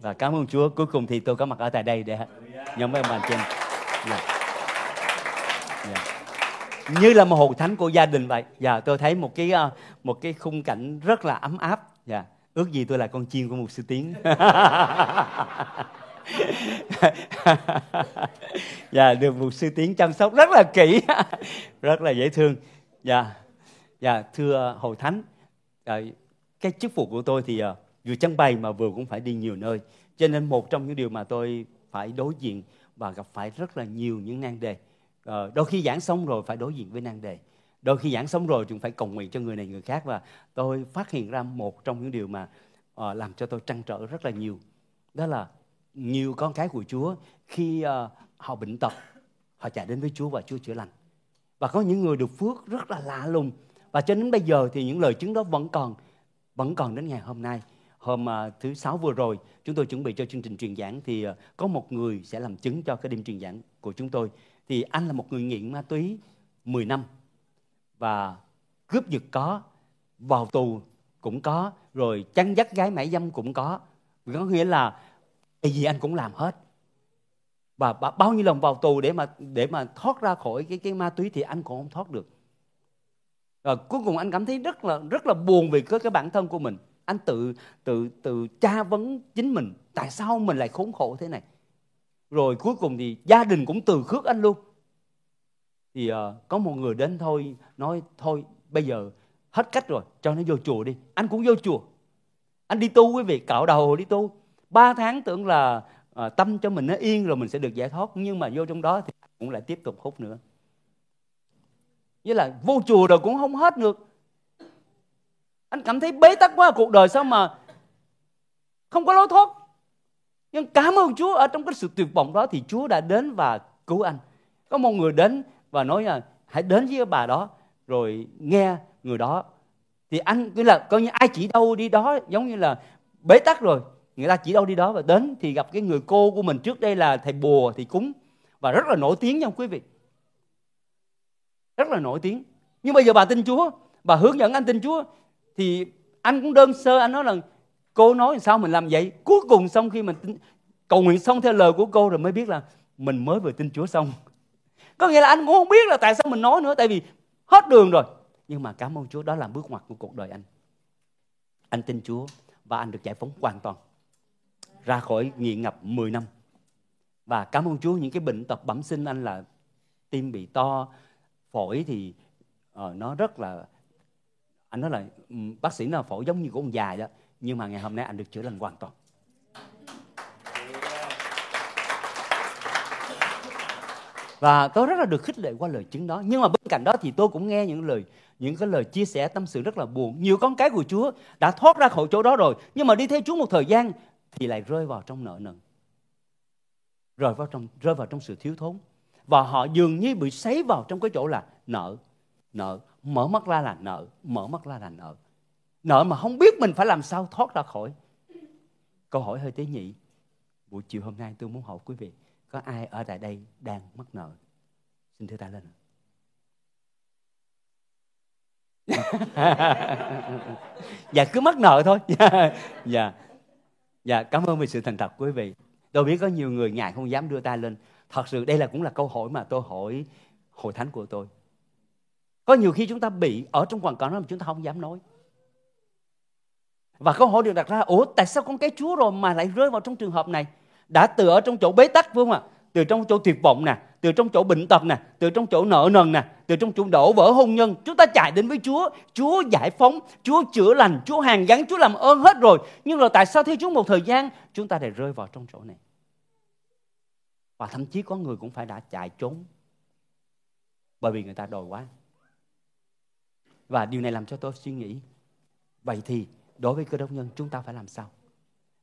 và cảm ơn Chúa. Cuối cùng thì tôi có mặt ở tại đây để nhóm với ông bà trên. Dạ. Dạ. như là một hội thánh của gia đình vậy. Dạ tôi thấy một cái ờ, một cái khung cảnh rất là ấm áp. Dạ. Ước gì tôi là con chiên của một sư tiến. Dạ được một sư tiến chăm sóc rất là kỹ. Rất là dễ thương. Dạ. Dạ thưa hội thánh. Dạ, cái chức vụ của tôi thì uh, vừa trưng bày mà vừa cũng phải đi nhiều nơi. Cho nên một trong những điều mà tôi phải đối diện và gặp phải rất là nhiều những nan đề. Ờ, đôi khi giảng xong rồi phải đối diện với nan đề. Đôi khi giảng xong rồi chúng phải cầu nguyện cho người này người khác và tôi phát hiện ra một trong những điều mà uh, làm cho tôi trăn trở rất là nhiều. Đó là nhiều con cái của Chúa khi uh, họ bệnh tật họ chạy đến với Chúa và Chúa chữa lành. Và có những người được phước rất là lạ lùng. Và cho đến bây giờ thì những lời chứng đó vẫn còn vẫn còn đến ngày hôm nay hôm à, thứ sáu vừa rồi, chúng tôi chuẩn bị cho chương trình truyền giảng thì à, có một người sẽ làm chứng cho cái đêm truyền giảng của chúng tôi. Thì anh là một người nghiện ma túy 10 năm và cướp giật có, vào tù cũng có, rồi chăn dắt gái mại dâm cũng có. Có nghĩa là cái gì anh cũng làm hết. Và bao nhiêu lần vào tù để mà để mà thoát ra khỏi cái cái ma túy thì anh cũng không thoát được. Và cuối cùng anh cảm thấy rất là rất là buồn vì cái cái bản thân của mình anh tự tự tự tra vấn chính mình. Tại sao mình lại khốn khổ thế này? Rồi cuối cùng thì gia đình cũng từ khước anh luôn. Thì uh, có một người đến thôi nói thôi bây giờ hết cách rồi cho nó vô chùa đi. Anh cũng vô chùa. Anh đi tu quý vị cạo đầu đi tu. Ba tháng tưởng là uh, tâm cho mình nó yên rồi mình sẽ được giải thoát nhưng mà vô trong đó thì cũng lại tiếp tục hút nữa. Với là vô chùa rồi cũng không hết được anh cảm thấy bế tắc quá cuộc đời sao mà không có lối thoát. Nhưng cảm ơn Chúa, ở trong cái sự tuyệt vọng đó thì Chúa đã đến và cứu anh. Có một người đến và nói là, hãy đến với bà đó. Rồi nghe người đó, thì anh cứ là coi như ai chỉ đâu đi đó, giống như là bế tắc rồi. Người ta chỉ đâu đi đó và đến thì gặp cái người cô của mình trước đây là thầy bùa thì cúng. Và rất là nổi tiếng nha quý vị. Rất là nổi tiếng. Nhưng bây giờ bà tin Chúa, bà hướng dẫn anh tin Chúa thì anh cũng đơn sơ anh nói là cô nói sao mình làm vậy? Cuối cùng xong khi mình tin, cầu nguyện xong theo lời của cô rồi mới biết là mình mới vừa tin Chúa xong. Có nghĩa là anh cũng không biết là tại sao mình nói nữa tại vì hết đường rồi. Nhưng mà cảm ơn Chúa đó là bước ngoặt của cuộc đời anh. Anh tin Chúa và anh được giải phóng hoàn toàn ra khỏi nghiện ngập 10 năm. Và cảm ơn Chúa những cái bệnh tật bẩm sinh anh là tim bị to phổi thì uh, nó rất là anh nói là bác sĩ là phổi giống như của ông già đó, nhưng mà ngày hôm nay anh được chữa lành hoàn toàn. Và tôi rất là được khích lệ qua lời chứng đó. Nhưng mà bên cạnh đó thì tôi cũng nghe những lời, những cái lời chia sẻ tâm sự rất là buồn. Nhiều con cái của Chúa đã thoát ra khỏi chỗ đó rồi, nhưng mà đi theo Chúa một thời gian thì lại rơi vào trong nợ nần. Rơi vào trong, rơi vào trong sự thiếu thốn. Và họ dường như bị sấy vào trong cái chỗ là nợ nợ mở mắt ra là nợ, mở mắt ra là nợ. Nợ mà không biết mình phải làm sao thoát ra khỏi. Câu hỏi hơi tế nhị. Buổi chiều hôm nay tôi muốn hỏi quý vị, có ai ở tại đây đang mắc nợ? Xin thưa tay lên dạ cứ mắc nợ thôi. Dạ. Dạ cảm ơn vì sự thành thật, quý vị. Tôi biết có nhiều người ngại không dám đưa tay lên. Thật sự đây là cũng là câu hỏi mà tôi hỏi hội thánh của tôi có nhiều khi chúng ta bị ở trong hoàn cảnh đó mà chúng ta không dám nói. Và câu hỏi được đặt ra, ủa, tại sao con cái chúa rồi mà lại rơi vào trong trường hợp này? Đã từ ở trong chỗ bế tắc, phải không ạ? Từ trong chỗ tuyệt vọng nè, từ trong chỗ bệnh tật nè, từ trong chỗ nợ nần nè, từ trong chỗ đổ vỡ hôn nhân. Chúng ta chạy đến với chúa chúa giải phóng, chúa chữa lành, chúa hàng gắn, chúa làm ơn hết rồi. Nhưng rồi tại sao theo chúa một thời gian, chúng ta lại rơi vào trong chỗ này? Và thậm chí có người cũng phải đã chạy trốn bởi vì người ta đòi quá và điều này làm cho tôi suy nghĩ vậy thì đối với cơ đốc nhân chúng ta phải làm sao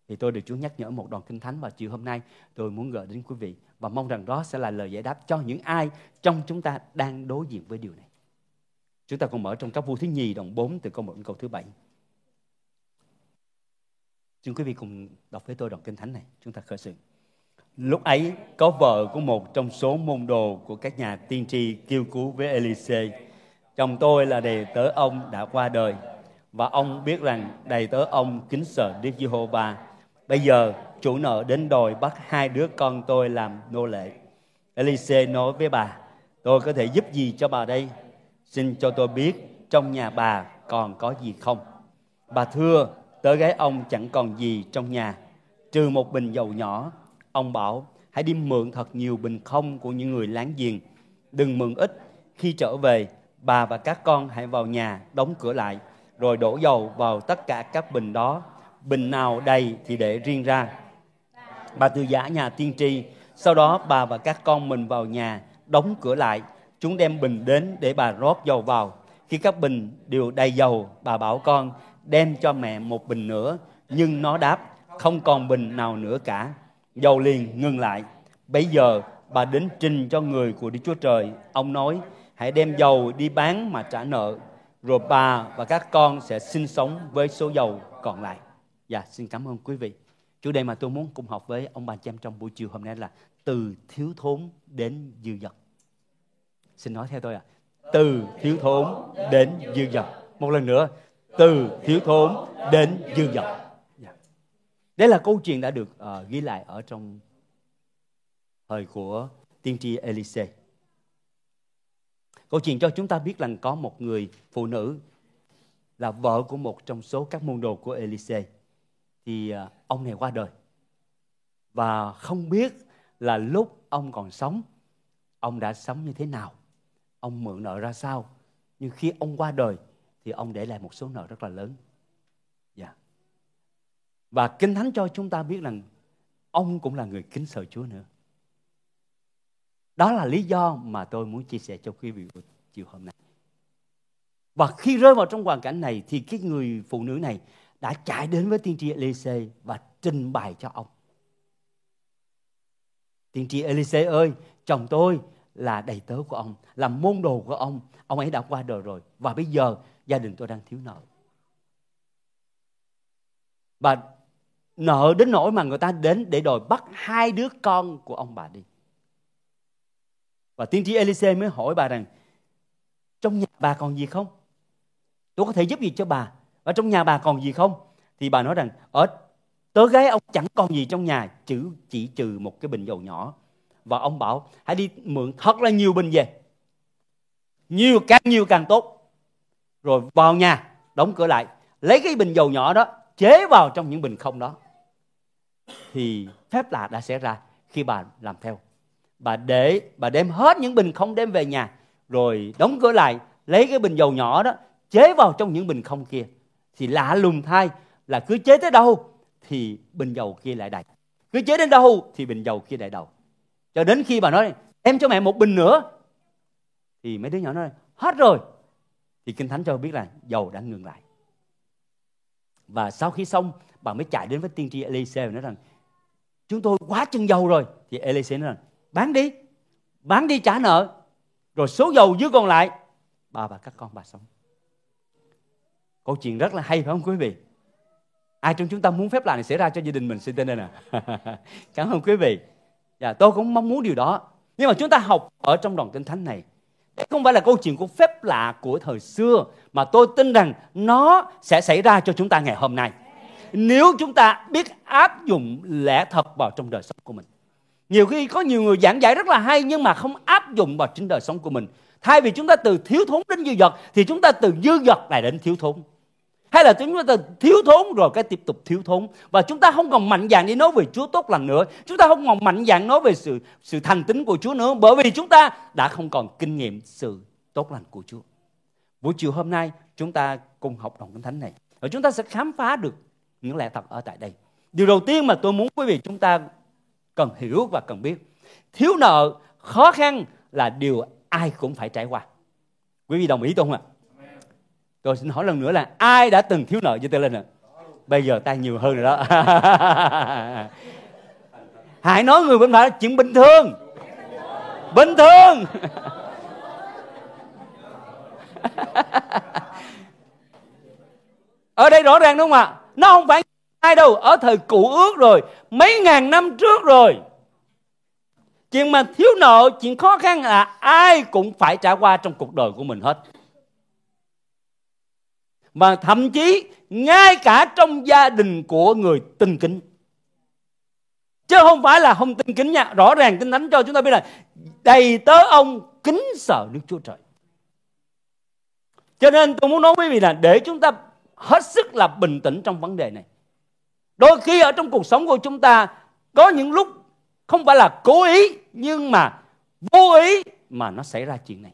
thì tôi được Chúa nhắc nhở một đoạn kinh thánh và chiều hôm nay tôi muốn gửi đến quý vị và mong rằng đó sẽ là lời giải đáp cho những ai trong chúng ta đang đối diện với điều này. Chúng ta cùng mở trong các vua thứ nhì đoạn 4 từ câu 1 đến câu thứ 7. Xin quý vị cùng đọc với tôi đoạn kinh thánh này, chúng ta khởi sự. Lúc ấy có vợ của một trong số môn đồ của các nhà tiên tri kêu cứu với Elise. Chồng tôi là đầy tớ ông đã qua đời và ông biết rằng đầy tớ ông kính sợ Đức Giê-hô-va Bây giờ chủ nợ đến đòi bắt hai đứa con tôi làm nô lệ. Elise nói với bà, tôi có thể giúp gì cho bà đây? Xin cho tôi biết trong nhà bà còn có gì không? Bà thưa, tớ gái ông chẳng còn gì trong nhà, trừ một bình dầu nhỏ. Ông bảo, hãy đi mượn thật nhiều bình không của những người láng giềng. Đừng mượn ít. Khi trở về, bà và các con hãy vào nhà, đóng cửa lại, rồi đổ dầu vào tất cả các bình đó. Bình nào đầy thì để riêng ra. Bà từ giả nhà tiên tri. Sau đó bà và các con mình vào nhà, đóng cửa lại. Chúng đem bình đến để bà rót dầu vào. Khi các bình đều đầy dầu, bà bảo con đem cho mẹ một bình nữa. Nhưng nó đáp, không còn bình nào nữa cả. Dầu liền ngừng lại. Bây giờ bà đến trình cho người của Đức Chúa Trời. Ông nói, hãy đem dầu đi bán mà trả nợ. Rồi bà và các con sẽ sinh sống với số dầu còn lại. Dạ, xin cảm ơn quý vị. Chủ đề mà tôi muốn cùng học với ông bà chị em trong buổi chiều hôm nay là từ thiếu thốn đến dư dật. Xin nói theo tôi ạ. À. Từ thiếu thốn đến dư dật. Một lần nữa, từ thiếu thốn đến dư dật. Dạ. Đây là câu chuyện đã được uh, ghi lại ở trong thời của tiên tri Elise. Câu chuyện cho chúng ta biết rằng có một người phụ nữ là vợ của một trong số các môn đồ của Elise. Thì à, ông này qua đời. Và không biết là lúc ông còn sống, ông đã sống như thế nào, ông mượn nợ ra sao. Nhưng khi ông qua đời thì ông để lại một số nợ rất là lớn. Yeah. Và Kinh Thánh cho chúng ta biết rằng ông cũng là người kính sợ Chúa nữa. Đó là lý do mà tôi muốn chia sẻ cho quý vị chiều hôm nay. Và khi rơi vào trong hoàn cảnh này thì cái người phụ nữ này đã chạy đến với tiên tri Elise và trình bày cho ông. Tiên tri Elise ơi, chồng tôi là đầy tớ của ông, là môn đồ của ông. Ông ấy đã qua đời rồi và bây giờ gia đình tôi đang thiếu nợ. Và nợ đến nỗi mà người ta đến để đòi bắt hai đứa con của ông bà đi. Và tiên tri Elise mới hỏi bà rằng, trong nhà bà còn gì không? Tôi có thể giúp gì cho bà? Và trong nhà bà còn gì không? Thì bà nói rằng, ở tớ gái ông chẳng còn gì trong nhà, chữ chỉ trừ một cái bình dầu nhỏ. Và ông bảo, hãy đi mượn thật là nhiều bình về. Nhiều, càng nhiều càng tốt. Rồi vào nhà, đóng cửa lại, lấy cái bình dầu nhỏ đó, chế vào trong những bình không đó. Thì phép lạ đã xảy ra khi bà làm theo bà để, bà đem hết những bình không đem về nhà, rồi đóng cửa lại, lấy cái bình dầu nhỏ đó, chế vào trong những bình không kia. Thì lạ lùng thay là cứ chế tới đâu thì bình dầu kia lại đầy. Cứ chế đến đâu thì bình dầu kia lại đầu. Cho đến khi bà nói, em cho mẹ một bình nữa. Thì mấy đứa nhỏ nói, hết rồi. Thì kinh thánh cho biết là dầu đã ngừng lại. Và sau khi xong, bà mới chạy đến với tiên tri Elise và nói rằng, chúng tôi quá chân dầu rồi. Thì Elise nói rằng bán đi. Bán đi trả nợ. Rồi số dầu dư còn lại. Bà và các con bà sống. Câu chuyện rất là hay phải không quý vị? Ai trong chúng ta muốn phép lạ này xảy ra cho gia đình mình, xin tên đây nè. Cảm ơn quý vị. Và tôi cũng mong muốn điều đó. Nhưng mà chúng ta học ở trong đoàn kinh thánh này không phải là câu chuyện của phép lạ của thời xưa, mà tôi tin rằng nó sẽ xảy ra cho chúng ta ngày hôm nay. Nếu chúng ta biết áp dụng lẽ thật vào trong đời sống của mình nhiều khi có nhiều người giảng dạy rất là hay nhưng mà không áp dụng vào chính đời sống của mình. Thay vì chúng ta từ thiếu thốn đến dư dật, thì chúng ta từ dư dật lại đến thiếu thốn. Hay là chúng ta từ thiếu thốn rồi cái tiếp tục thiếu thốn và chúng ta không còn mạnh dạn đi nói về Chúa tốt lành nữa. Chúng ta không còn mạnh dạn nói về sự sự thành tín của Chúa nữa bởi vì chúng ta đã không còn kinh nghiệm sự tốt lành của Chúa. Buổi chiều hôm nay, chúng ta cùng học đoạn kinh thánh này và chúng ta sẽ khám phá được những lẽ thật ở tại đây. Điều đầu tiên mà tôi muốn quý vị chúng ta cần hiểu và cần biết. Thiếu nợ, khó khăn là điều ai cũng phải trải qua. Quý vị đồng ý không ạ? Tôi xin hỏi lần nữa là ai đã từng thiếu nợ cho tôi lên ạ? Bây giờ tay nhiều hơn rồi đó. Hãy nói người bên phải chuyện bình thường. Bình thường. Ở đây rõ ràng đúng không ạ? Nó không phải ai đâu? Ở thời cũ ước rồi, mấy ngàn năm trước rồi. Chuyện mà thiếu nợ, chuyện khó khăn là ai cũng phải trải qua trong cuộc đời của mình hết. Mà thậm chí, ngay cả trong gia đình của người tinh kính. Chứ không phải là không tin kính nha. Rõ ràng kinh thánh cho chúng ta biết là đầy tớ ông kính sợ Đức Chúa Trời. Cho nên tôi muốn nói với quý vị là để chúng ta hết sức là bình tĩnh trong vấn đề này đôi khi ở trong cuộc sống của chúng ta có những lúc không phải là cố ý nhưng mà vô ý mà nó xảy ra chuyện này.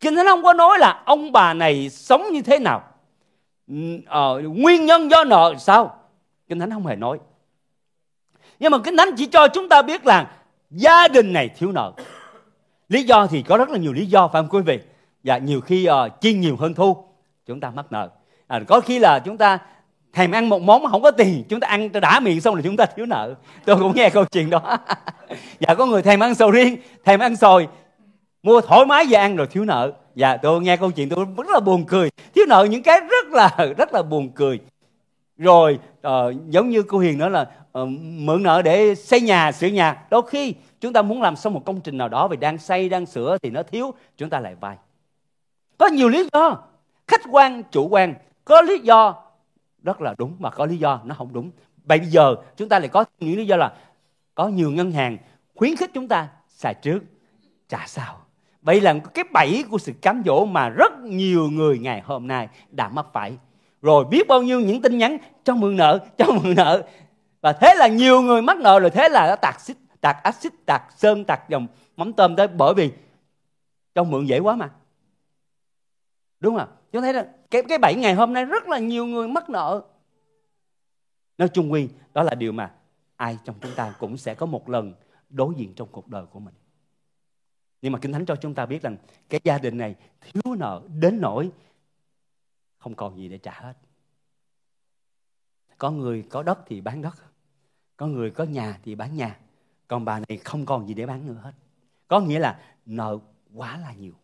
Kinh thánh không có nói là ông bà này sống như thế nào. Ờ, nguyên nhân do nợ sao? Kinh thánh không hề nói. Nhưng mà kinh thánh chỉ cho chúng ta biết là gia đình này thiếu nợ. Lý do thì có rất là nhiều lý do phải không quý vị? Và nhiều khi uh, chi nhiều hơn thu chúng ta mắc nợ. À, có khi là chúng ta thèm ăn một món mà không có tiền chúng ta ăn đã miệng xong rồi chúng ta thiếu nợ. Tôi cũng nghe câu chuyện đó. Dạ có người thèm ăn sầu riêng thèm ăn sồi. Mua thoải mái về ăn rồi thiếu nợ. Dạ tôi nghe câu chuyện tôi rất là buồn cười. Thiếu nợ những cái rất là rất là buồn cười. Rồi uh, giống như cô hiền nói là uh, mượn nợ để xây nhà sửa nhà. Đôi khi chúng ta muốn làm xong một công trình nào đó vì đang xây đang sửa thì nó thiếu chúng ta lại vay. Có nhiều lý do. Khách quan chủ quan. Có lý do rất là đúng mà có lý do, nó không đúng. Bây giờ chúng ta lại có những lý do là có nhiều ngân hàng khuyến khích chúng ta xài trước, trả sau. Vậy là cái bẫy của sự cám dỗ mà rất nhiều người ngày hôm nay đã mắc phải. Rồi biết bao nhiêu những tin nhắn, cho mượn nợ, cho mượn nợ. Và thế là nhiều người mắc nợ rồi, thế là nó tạc xích tạc axit, tạc sơn, tạc dòng mắm tôm tới bởi vì cho mượn dễ quá mà. Đúng không chúng thấy rằng cái cái bảy ngày hôm nay rất là nhiều người mắc nợ. Nói chung quy đó là điều mà ai trong chúng ta cũng sẽ có một lần đối diện trong cuộc đời của mình. Nhưng mà kinh thánh cho chúng ta biết rằng cái gia đình này thiếu nợ đến nỗi không còn gì để trả hết. Có người có đất thì bán đất, có người có nhà thì bán nhà, còn bà này không còn gì để bán nữa hết. Có nghĩa là nợ quá là nhiều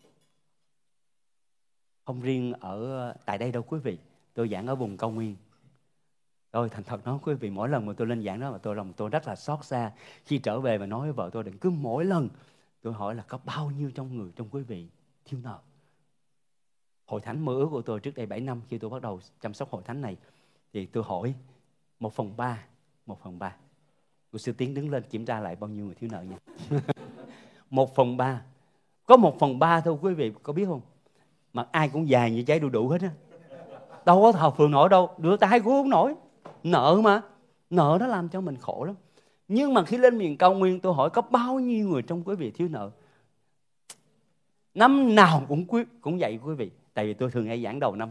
không riêng ở ờ, tại đây đâu quý vị, tôi giảng ở vùng cao nguyên. Tôi thành thật nói quý vị, mỗi lần mà tôi lên giảng đó mà tôi lòng tôi rất là xót xa. Khi trở về và nói với vợ tôi, đừng cứ mỗi lần tôi hỏi là có bao nhiêu trong người trong quý vị thiếu nợ. Hội thánh mơ ước của tôi trước đây 7 năm khi tôi bắt đầu chăm sóc hội thánh này, thì tôi hỏi một phần ba, một phần ba. Của sư tiến đứng lên kiểm tra lại bao nhiêu người thiếu nợ nha. Một phần ba. Có một phần ba thôi quý vị, có biết không? Mà ai cũng dài như trái đu đủ hết á. Đâu có thờ phượng nổi đâu đưa tay cũng không nổi. Nợ mà, nợ nó làm cho mình khổ lắm. Nhưng mà khi lên miền cao nguyên, tôi hỏi có bao nhiêu người trong quý vị thiếu nợ? Năm nào cũng quý, cũng vậy quý vị, tại vì tôi thường hay giảng đầu năm.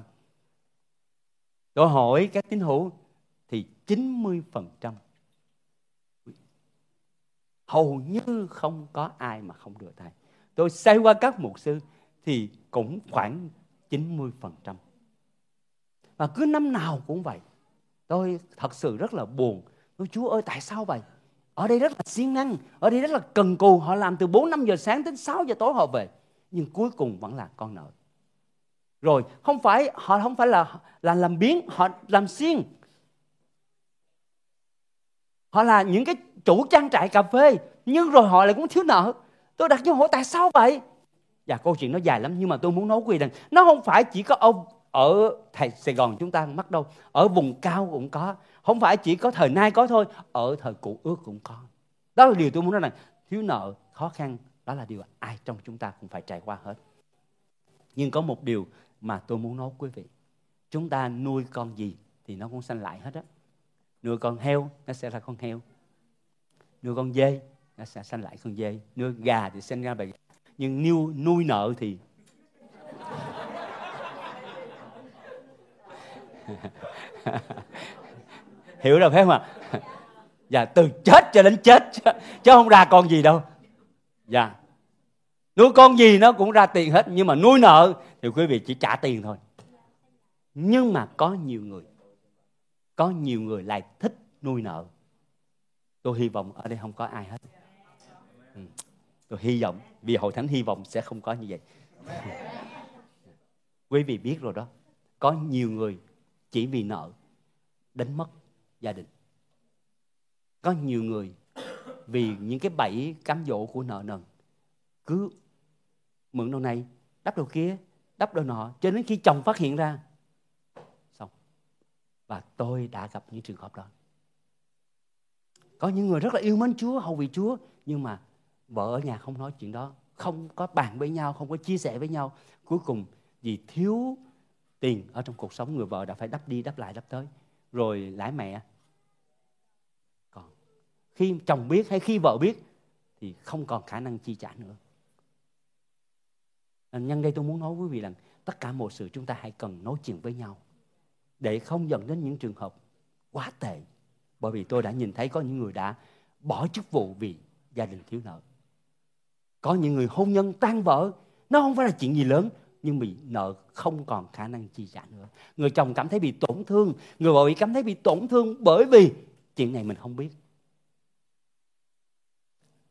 Tôi hỏi các tín hữu thì 90% hầu như không có ai mà không đưa tay. Tôi say qua các mục sư thì cũng khoảng 90%. Và cứ năm nào cũng vậy. Tôi thật sự rất là buồn. Tôi Chúa ơi tại sao vậy? Ở đây rất là siêng năng, ở đây rất là cần cù. Họ làm từ 4 5 giờ sáng đến 6 giờ tối họ về. Nhưng cuối cùng vẫn là con nợ. Rồi không phải họ không phải là là làm biến, họ làm siêng. Họ là những cái chủ trang trại cà phê nhưng rồi họ lại cũng thiếu nợ. Tôi đặt câu hỏi tại sao vậy? Và câu chuyện nó dài lắm nhưng mà tôi muốn nói quý vị rằng nó không phải chỉ có ông ở thầy Sài Gòn chúng ta mắc đâu. Ở vùng cao cũng có. Không phải chỉ có thời nay có thôi. Ở thời cụ ước cũng có. Đó là điều tôi muốn nói rằng thiếu nợ, khó khăn. Đó là điều ai trong chúng ta cũng phải trải qua hết. Nhưng có một điều mà tôi muốn nói quý vị. Chúng ta nuôi con gì thì nó cũng sanh lại hết á. Nuôi con heo, nó sẽ là con heo. Nuôi con dê, nó sẽ sanh lại con dê. Nuôi gà thì sinh ra bầy nhưng nuôi, nuôi nợ thì hiểu rồi phải không ạ? Dạ từ chết cho đến chết chứ không ra con gì đâu. Dạ. Nuôi con gì nó cũng ra tiền hết nhưng mà nuôi nợ thì quý vị chỉ trả tiền thôi. Nhưng mà có nhiều người có nhiều người lại thích nuôi nợ. Tôi hy vọng ở đây không có ai hết. Ừ. Tôi hy vọng vì hội thánh hy vọng sẽ không có như vậy. Quý vị biết rồi đó. Có nhiều người chỉ vì nợ đánh mất gia đình. Có nhiều người vì những cái bẫy cám dỗ của nợ nần cứ mượn đồ này đắp đồ kia đắp đồ nọ cho đến khi chồng phát hiện ra. Xong. Và tôi đã gặp những trường hợp đó. Có những người rất là yêu mến Chúa hầu vị Chúa nhưng mà vợ ở nhà không nói chuyện đó, không có bàn với nhau, không có chia sẻ với nhau. Cuối cùng, vì thiếu tiền ở trong cuộc sống, người vợ đã phải đắp đi, đắp lại, đắp tới. Rồi lãi mẹ. Còn khi chồng biết hay khi vợ biết, thì không còn khả năng chi trả nữa. Nhân đây tôi muốn nói với quý vị rằng, tất cả mọi sự chúng ta hãy cần nói chuyện với nhau. Để không dẫn đến những trường hợp quá tệ. Bởi vì tôi đã nhìn thấy có những người đã bỏ chức vụ vì gia đình thiếu nợ có những người hôn nhân tan vỡ. Nó không phải là chuyện gì lớn, nhưng bị nợ không còn khả năng chi trả nữa. Người chồng cảm thấy bị tổn thương, người vợ cảm thấy bị tổn thương bởi vì chuyện này mình không biết.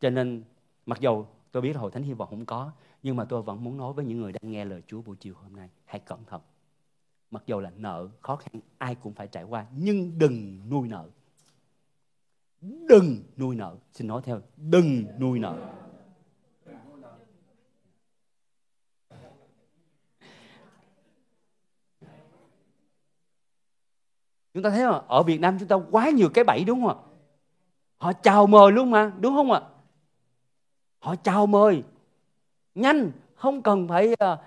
Cho nên, mặc dù tôi biết hội thánh hy vọng không có, nhưng mà tôi vẫn muốn nói với những người đang nghe lời Chúa buổi chiều hôm nay, hãy cẩn thận. Mặc dù là nợ khó khăn, ai cũng phải trải qua, nhưng đừng nuôi nợ. Đừng nuôi nợ. Xin nói theo, đừng nuôi nợ. Chúng ta thấy không ở Việt Nam chúng ta quá nhiều cái bẫy đúng không ạ? Họ chào mời luôn mà đúng không ạ? Họ chào mời. Nhanh không cần phải uh,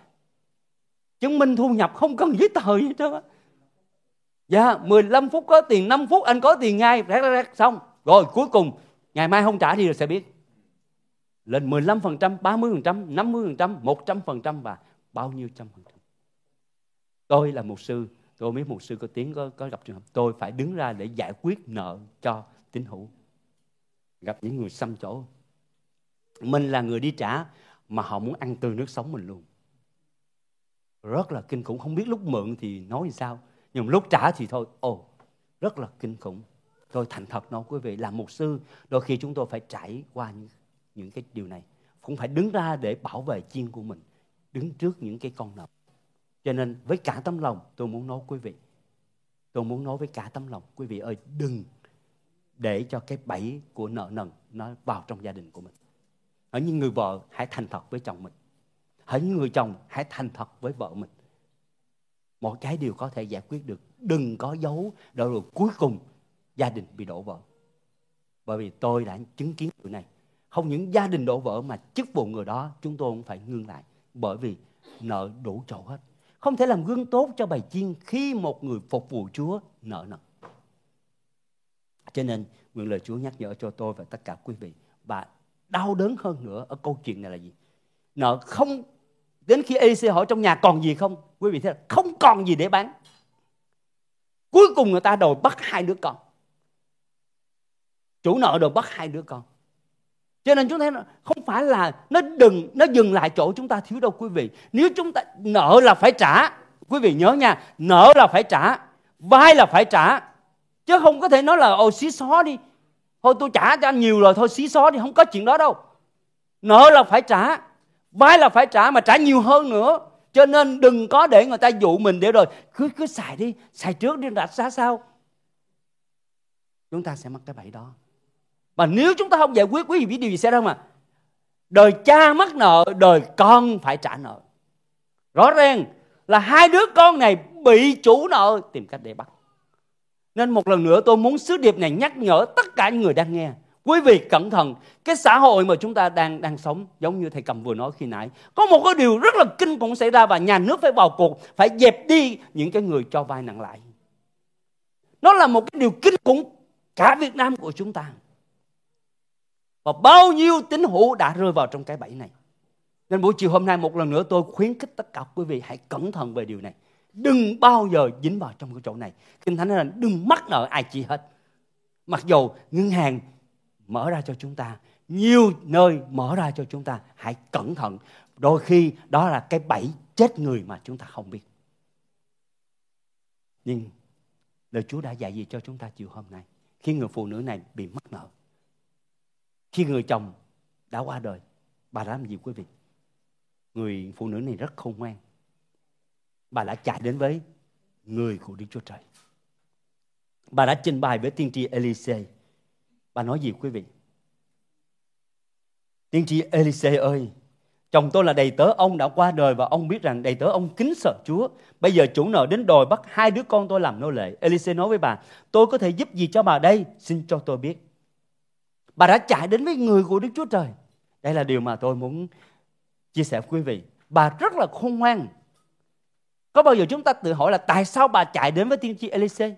chứng minh thu nhập không cần giấy tờ gì hết trơn á. Dạ 15 phút có tiền 5 phút anh có tiền ngay rác rác xong. Rồi cuối cùng ngày mai không trả đi rồi sẽ biết. Lên 15%, 30%, 50%, 100% và bao nhiêu trăm phần trăm. Tôi là một sư, tôi biết mục sư có tiếng có, có gặp trường hợp tôi phải đứng ra để giải quyết nợ cho tín hữu. Gặp những người xăm chỗ. Mình là người đi trả mà họ muốn ăn tươi nước sống mình luôn. Rất là kinh khủng, không biết lúc mượn thì nói sao. Nhưng lúc trả thì thôi, ồ, rất là kinh khủng. Tôi thành thật nói quý vị, là mục sư, đôi khi chúng tôi phải trải qua những, những cái điều này. Cũng phải đứng ra để bảo vệ chiên của mình, đứng trước những cái con nợ. Cho nên với cả tấm lòng, tôi muốn nói quý vị, tôi muốn nói với cả tấm lòng, quý vị ơi, đừng để cho cái bẫy của nợ nần nó vào trong gia đình của mình. Ở những người vợ hãy thành thật với chồng mình. Ở những người chồng hãy thành thật với vợ mình. Mọi cái điều có thể giải quyết được. Đừng có giấu rồi, rồi cuối cùng gia đình bị đổ vỡ. Bởi vì tôi đã chứng kiến điều này. Không những gia đình đổ vỡ mà chức vụ người đó chúng tôi cũng phải ngưng lại. Bởi vì nợ đủ chỗ hết. Không thể làm gương tốt cho bài chiên khi một người phục vụ Chúa nợ nần. Cho nên, nguyện lời Chúa nhắc nhở cho tôi và tất cả quý vị. Và đau đớn hơn nữa ở câu chuyện này là gì? Nợ không, đến khi EC hỏi trong nhà còn gì không? Quý vị thấy là không còn gì để bán. Cuối cùng người ta đòi bắt hai đứa con chủ nợ đòi bắt hai đứa con cho nên chúng ta không phải là nó đừng, nó dừng lại chỗ chúng ta thiếu đâu quý vị. Nếu chúng ta nợ là phải trả. Quý vị nhớ nha, nợ là phải trả vai là phải trả. Chứ không có thể nói là ồ xí xó đi. Thôi tôi trả cho anh nhiều rồi, thôi xí xó đi, không có chuyện đó đâu. Nợ là phải trả vai là phải trả, mà trả nhiều hơn nữa. Cho nên đừng có để người ta dụ mình để rồi, cứ cứ xài đi, xài trước đi đặt xa sao? Chúng ta sẽ mắc cái bẫy đó mà nếu chúng ta không giải quyết, quý vị biết điều gì xảy ra mà đời cha mắc nợ, đời con phải trả nợ. Rõ ràng là hai đứa con này bị chủ nợ, tìm cách để bắt. Nên một lần nữa tôi muốn sứ điệp này nhắc nhở tất cả những người đang nghe. Quý vị cẩn thận, cái xã hội mà chúng ta đang đang sống, giống như thầy cầm vừa nói khi nãy, có một cái điều rất là kinh khủng xảy ra và nhà nước phải vào cuộc, phải dẹp đi những cái người cho vay nặng lãi. Nó là một cái điều kinh khủng cả Việt Nam của chúng ta và bao nhiêu tín hữu đã rơi vào trong cái bẫy này. Nên buổi chiều hôm nay một lần nữa tôi khuyến khích tất cả quý vị hãy cẩn thận về điều này. Đừng bao giờ dính vào trong cái chỗ này. Kinh Thánh nói là đừng mắc nợ ai chi hết. Mặc dù ngân hàng mở ra cho chúng ta, nhiều nơi mở ra cho chúng ta, hãy cẩn thận. Đôi khi đó là cái bẫy chết người mà chúng ta không biết. Nhưng lời Chúa đã dạy gì cho chúng ta chiều hôm nay khi người phụ nữ này bị mắc nợ? Khi người chồng đã qua đời, bà đã làm gì quý vị? Người phụ nữ này rất khôn ngoan. Bà đã chạy đến với người của Đức Chúa Trời. Bà đã trình bày với tiên tri Elise. Bà nói gì quý vị? Tiên tri Elise ơi, chồng tôi là đầy tớ ông đã qua đời và ông biết rằng đầy tớ ông kính sợ Chúa. Bây giờ chủ nợ đến đòi bắt hai đứa con tôi làm nô lệ. Elise nói với bà, tôi có thể giúp gì cho bà đây? Xin cho tôi biết bà đã chạy đến với người của Đức Chúa Trời. Đây là điều mà tôi muốn chia sẻ với quý vị. Bà rất là khôn ngoan. Có bao giờ chúng ta tự hỏi là tại sao bà chạy đến với tiên tri Elise?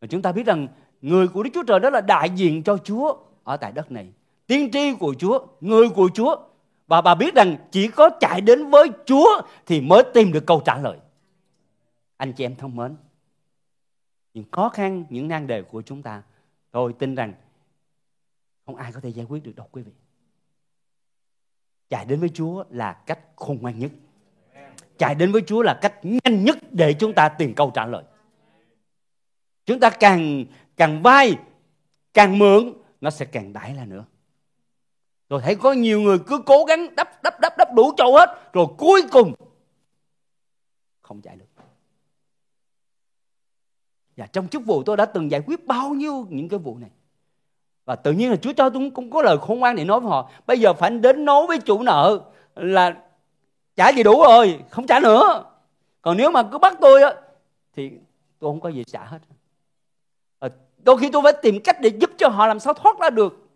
Và chúng ta biết rằng người của Đức Chúa Trời đó là đại diện cho Chúa ở tại đất này. Tiên tri của Chúa, người của Chúa. Và bà biết rằng chỉ có chạy đến với Chúa thì mới tìm được câu trả lời. Anh chị em thân mến, những khó khăn, những nan đề của chúng ta, tôi tin rằng không ai có thể giải quyết được đâu quý vị. Chạy đến với Chúa là cách khôn ngoan nhất. Chạy đến với Chúa là cách nhanh nhất để chúng ta tìm câu trả lời. Chúng ta càng càng vay, càng mượn, nó sẽ càng đãi là nữa. Tôi thấy có nhiều người cứ cố gắng đắp đắp đắp đắp đủ chỗ hết, rồi cuối cùng không chạy được. Và trong chức vụ tôi đã từng giải quyết bao nhiêu những cái vụ này. Và tự nhiên là Chúa cho tôi cũng có lời khôn ngoan để nói với họ. Bây giờ phải đến nói với chủ nợ là trả gì đủ rồi, không trả nữa. Còn nếu mà cứ bắt tôi á, thì tôi không có gì trả hết. À, đôi khi tôi phải tìm cách để giúp cho họ làm sao thoát ra được.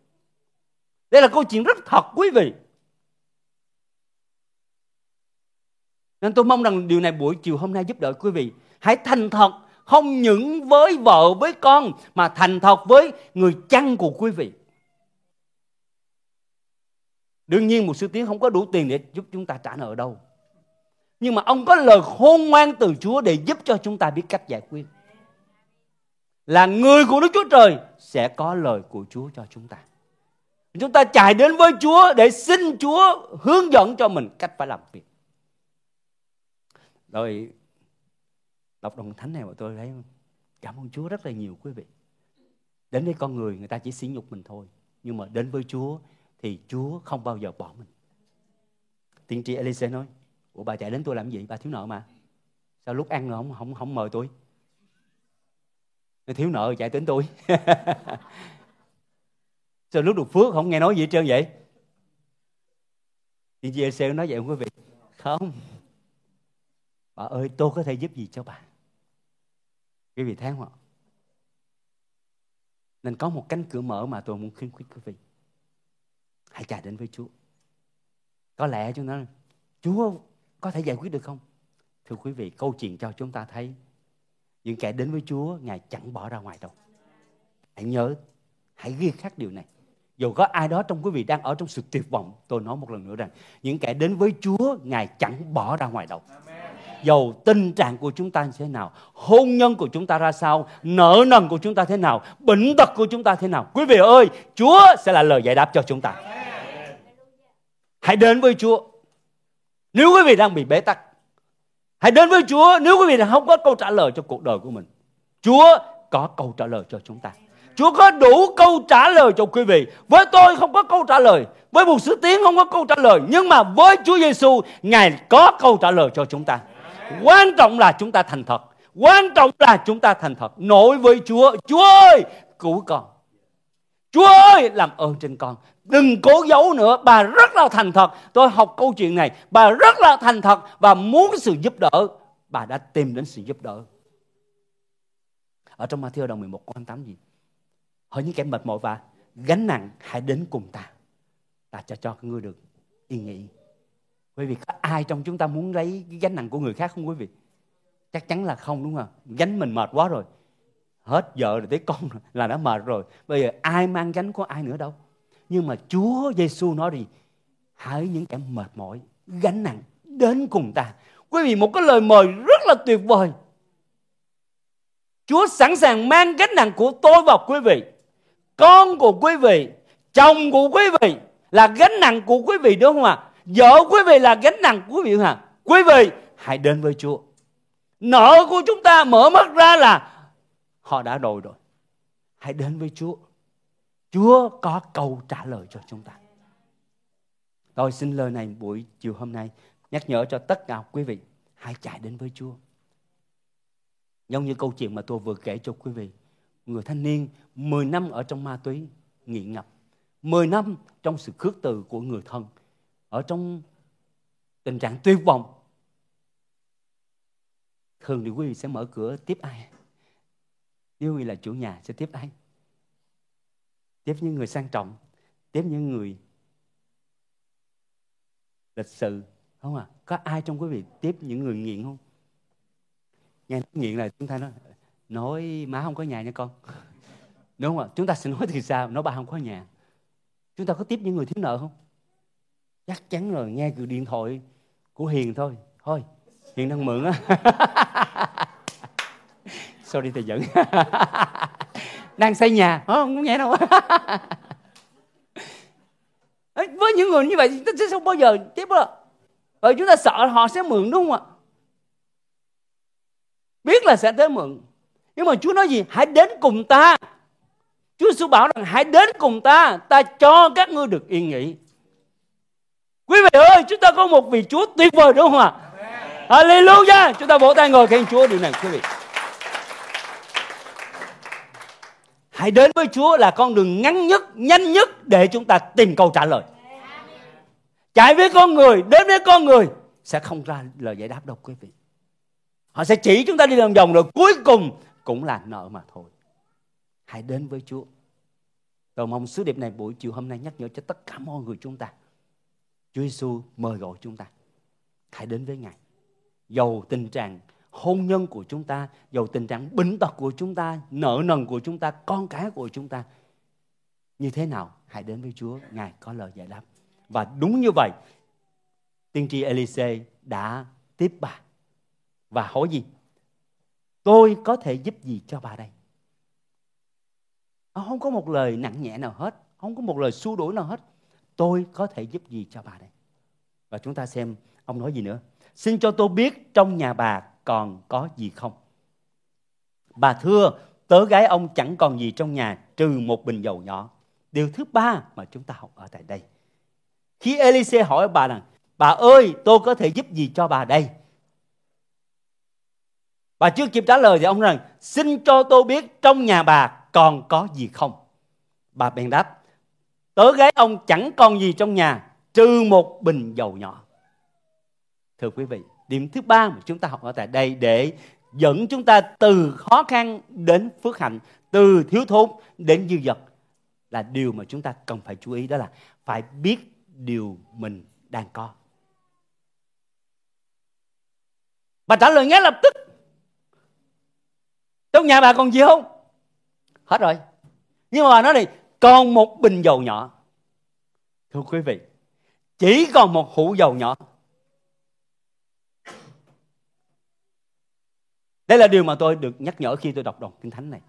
Đây là câu chuyện rất thật quý vị. Nên tôi mong rằng điều này buổi chiều hôm nay giúp đỡ quý vị. Hãy thành thật không những với vợ, với con, mà thành thật với người chăn của quý vị. Đương nhiên một sư tiến không có đủ tiền để giúp chúng ta trả nợ đâu. Nhưng mà ông có lời khôn ngoan từ Chúa để giúp cho chúng ta biết cách giải quyết. Là người của Đức Chúa Trời sẽ có lời của Chúa cho chúng ta. Chúng ta chạy đến với Chúa để xin Chúa hướng dẫn cho mình cách phải làm việc. Rồi đọc đồng thánh này mà tôi thấy cảm ơn Chúa rất là nhiều quý vị. Đến với con người người ta chỉ sỉ nhục mình thôi. Nhưng mà đến với Chúa thì Chúa không bao giờ bỏ mình. Tiên tri Elise nói, Ủa bà chạy đến tôi làm gì? Bà thiếu nợ mà. Sao lúc ăn rồi không, không, không mời tôi? Nó thiếu nợ chạy đến tôi. Sao lúc được phước không nghe nói gì hết trơn vậy? Tiên tri Elise nói vậy không quý vị? Không. Bà ơi tôi có thể giúp gì cho bà? Quý vị thấy không ạ? Nên có một cánh cửa mở mà tôi muốn khuyến khích quý vị. Hãy chạy đến với Chúa. Có lẽ chúng ta Chúa có thể giải quyết được không? Thưa quý vị, câu chuyện cho chúng ta thấy những kẻ đến với Chúa, Ngài chẳng bỏ ra ngoài đâu. Hãy nhớ, hãy ghi khắc điều này. Dù có ai đó trong quý vị đang ở trong sự tuyệt vọng, tôi nói một lần nữa rằng những kẻ đến với Chúa, Ngài chẳng bỏ ra ngoài đâu. Amen dầu tình trạng của chúng ta như thế nào, hôn nhân của chúng ta ra sao, nợ nần của chúng ta thế nào, bệnh tật của chúng ta thế nào. Quý vị ơi, Chúa sẽ là lời giải đáp cho chúng ta. Hãy đến với Chúa. Nếu quý vị đang bị bế tắc, hãy đến với Chúa nếu quý vị đang không có câu trả lời cho cuộc đời của mình. Chúa có câu trả lời cho chúng ta. Chúa có đủ câu trả lời cho quý vị. Với tôi không có câu trả lời, với một sứ tiến không có câu trả lời, nhưng mà với Chúa Giêsu, Ngài có câu trả lời cho chúng ta. Quan trọng là chúng ta thành thật. Quan trọng là chúng ta thành thật. Nổi với Chúa. Chúa ơi, cứu con. Chúa ơi, làm ơn trên con. Đừng cố giấu nữa. Bà rất là thành thật. Tôi học câu chuyện này. Bà rất là thành thật và muốn sự giúp đỡ. Bà đã tìm đến sự giúp đỡ. Ở trong Matthew đồng 11 câu tâm gì? Hỏi những kẻ mệt mỏi và gánh nặng hãy đến cùng ta. Ta cho cho ngươi được yên nghỉ. Quý vị có ai trong chúng ta muốn lấy cái gánh nặng của người khác không quý vị? Chắc chắn là không đúng không? Gánh mình mệt quá rồi. Hết vợ rồi tới con rồi, là đã mệt rồi. Bây giờ ai mang gánh của ai nữa đâu. Nhưng mà Chúa Giêsu nói gì? Hãy những kẻ mệt mỏi, gánh nặng đến cùng ta. Quý vị một cái lời mời rất là tuyệt vời. Chúa sẵn sàng mang gánh nặng của tôi vào quý vị. Con của quý vị, chồng của quý vị là gánh nặng của quý vị đúng không ạ? À? Vợ quý vị là gánh nặng của quý vị hả? Quý vị hãy đến với Chúa. Nợ của chúng ta mở mắt ra là họ đã đòi rồi. Hãy đến với Chúa. Chúa có câu trả lời cho chúng ta. Tôi xin lời này buổi chiều hôm nay nhắc nhở cho tất cả quý vị hãy chạy đến với Chúa. Giống như câu chuyện mà tôi vừa kể cho quý vị. Người thanh niên 10 năm ở trong ma túy, nghiện ngập. 10 năm trong sự khước từ của người thân ở trong tình trạng tuyệt vọng thường thì quý vị sẽ mở cửa tiếp ai Nếu quý vị là chủ nhà sẽ tiếp ai? Tiếp những người sang trọng, tiếp những người lịch sự, không à? Có ai trong quý vị tiếp những người nghiện không? Nghe nói nghiện là chúng ta nói nói má không có nhà nha con. Đúng không ạ? Chúng ta sẽ nói thì sao? Nói ba không có nhà. Chúng ta có tiếp những người thiếu nợ không? Chắc chắn rồi, nghe từ điện thoại của Hiền thôi. Thôi, Hiền đang mượn á. Sorry thầy giận. đang xây nhà. Ờ, không, không nghe đâu. với những người như vậy chúng ta sẽ không bao giờ tiếp đâu bởi ờ, chúng ta sợ họ sẽ mượn đúng không ạ biết là sẽ tới mượn nhưng mà Chúa nói gì hãy đến cùng ta Chúa Giêsu bảo rằng hãy đến cùng ta ta cho các ngươi được yên nghỉ quý vị ơi chúng ta có một vị Chúa tuyệt vời đúng không ạ Hallelujah chúng ta vỗ tay ngồi khen Chúa điều này quý vị Hãy đến với Chúa là con đường ngắn nhất, nhanh nhất để chúng ta tìm câu trả lời. Chạy với con người, đến với con người sẽ không ra lời giải đáp đâu quý vị. Họ sẽ chỉ chúng ta đi lòng vòng rồi cuối cùng cũng là nợ mà thôi. Hãy đến với Chúa. Tôi mong sứ điệp này buổi chiều hôm nay nhắc nhở cho tất cả mọi người chúng ta. Chúa Giêsu mời gọi chúng ta. Hãy đến với Ngài. Dầu tình trạng hôn nhân của chúng ta, dầu tình trạng bệnh tật của chúng ta, nợ nần của chúng ta, con cái của chúng ta. Như thế nào? Hãy đến với Chúa, Ngài có lời giải đáp. Và đúng như vậy, tiên tri Elise đã tiếp bà và hỏi gì? Tôi có thể giúp gì cho bà đây? Không có một lời nặng nhẹ nào hết, không có một lời xua đuổi nào hết. Tôi có thể giúp gì cho bà đây? Và chúng ta xem ông nói gì nữa. Xin cho tôi biết trong nhà bà còn có gì không? Bà thưa, tớ gái ông chẳng còn gì trong nhà trừ một bình dầu nhỏ. Điều thứ ba mà chúng ta học ở tại đây. Khi Elise hỏi bà rằng, bà ơi, tôi có thể giúp gì cho bà đây? Bà chưa kịp trả lời thì ông rằng, xin cho tôi biết trong nhà bà còn có gì không? Bà bèn đáp, tớ gái ông chẳng còn gì trong nhà trừ một bình dầu nhỏ. Thưa quý vị, điểm thứ ba mà chúng ta học ở tại đây để dẫn chúng ta từ khó khăn đến phước hạnh, từ thiếu thốn đến dư dật là điều mà chúng ta cần phải chú ý đó là phải biết điều mình đang có. Bà trả lời ngay lập tức. Trong nhà bà còn gì không? Hết rồi. Nhưng mà bà nói này, còn một bình dầu nhỏ. Thưa quý vị, chỉ còn một hũ dầu nhỏ Đây là điều mà tôi được nhắc nhở khi tôi đọc đoạn kinh thánh này.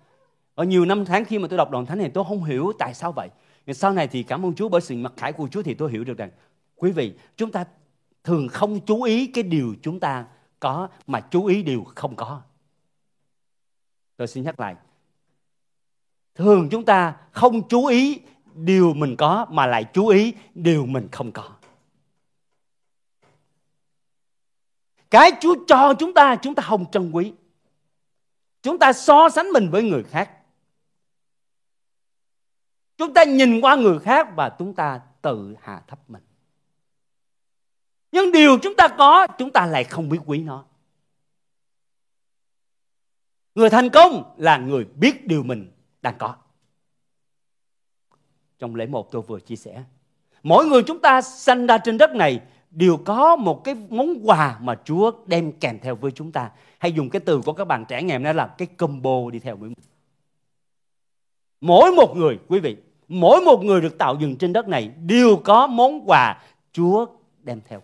Ở nhiều năm tháng khi mà tôi đọc đoạn thánh này tôi không hiểu tại sao vậy. Nhưng sau này thì cảm ơn Chúa bởi sự mặc khải của Chúa thì tôi hiểu được rằng quý vị chúng ta thường không chú ý cái điều chúng ta có mà chú ý điều không có. Tôi xin nhắc lại. Thường chúng ta không chú ý điều mình có mà lại chú ý điều mình không có. Cái Chúa cho chúng ta chúng ta không trân quý. Chúng ta so sánh mình với người khác. Chúng ta nhìn qua người khác và chúng ta tự hạ thấp mình. Nhưng điều chúng ta có, chúng ta lại không biết quý nó. Người thành công là người biết điều mình đang có. Trong lễ một tôi vừa chia sẻ. Mỗi người chúng ta sanh ra trên đất này đều có một cái món quà mà Chúa đem kèm theo với chúng ta. Hay dùng cái từ của các bạn trẻ ngày hôm nay là cái combo đi theo với mình. Mỗi một người, quý vị, mỗi một người được tạo dựng trên đất này đều có món quà Chúa đem theo.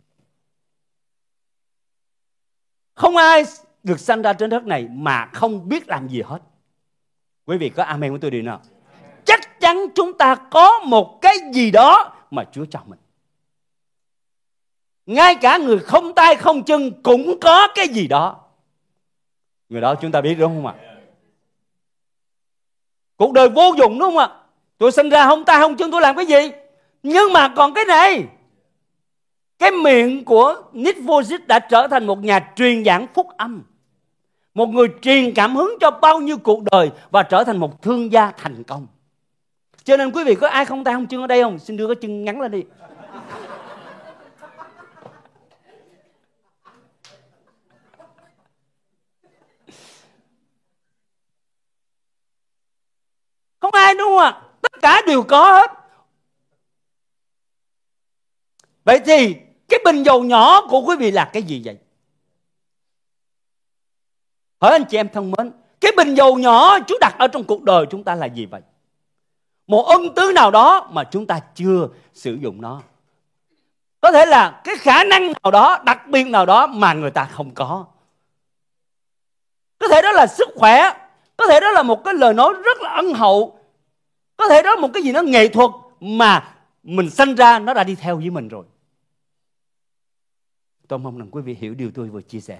Không ai được sanh ra trên đất này mà không biết làm gì hết. Quý vị có amen với tôi điều nào? Chắc chắn chúng ta có một cái gì đó mà Chúa cho mình. Ngay cả người không tay không chân cũng có cái gì đó. Người đó chúng ta biết đúng không ạ? Cuộc đời vô dụng đúng không ạ? Tôi sinh ra không tay không chân tôi làm cái gì? Nhưng mà còn cái này. Cái miệng của Nick Vujicic đã trở thành một nhà truyền giảng phúc âm một người truyền cảm hứng cho bao nhiêu cuộc đời và trở thành một thương gia thành công. Cho nên quý vị có ai không tay không chân ở đây không? Xin đưa cái chân ngắn lên đi. Không ai đúng không ạ? Tất cả đều có hết. Vậy thì cái bình dầu nhỏ của quý vị là cái gì vậy? Hỡi anh chị em thân mến, cái bình dầu nhỏ Chúa đặt ở trong cuộc đời chúng ta là gì vậy? Một ân tứ nào đó mà chúng ta chưa sử dụng nó. Có thể là cái khả năng nào đó, đặc biệt nào đó mà người ta không có. Có thể đó là sức khỏe, có thể đó là một cái lời nói rất là ân hậu. Có thể đó là một cái gì đó nghệ thuật mà mình sanh ra nó đã đi theo với mình rồi. Tôi mong rằng quý vị hiểu điều tôi vừa chia sẻ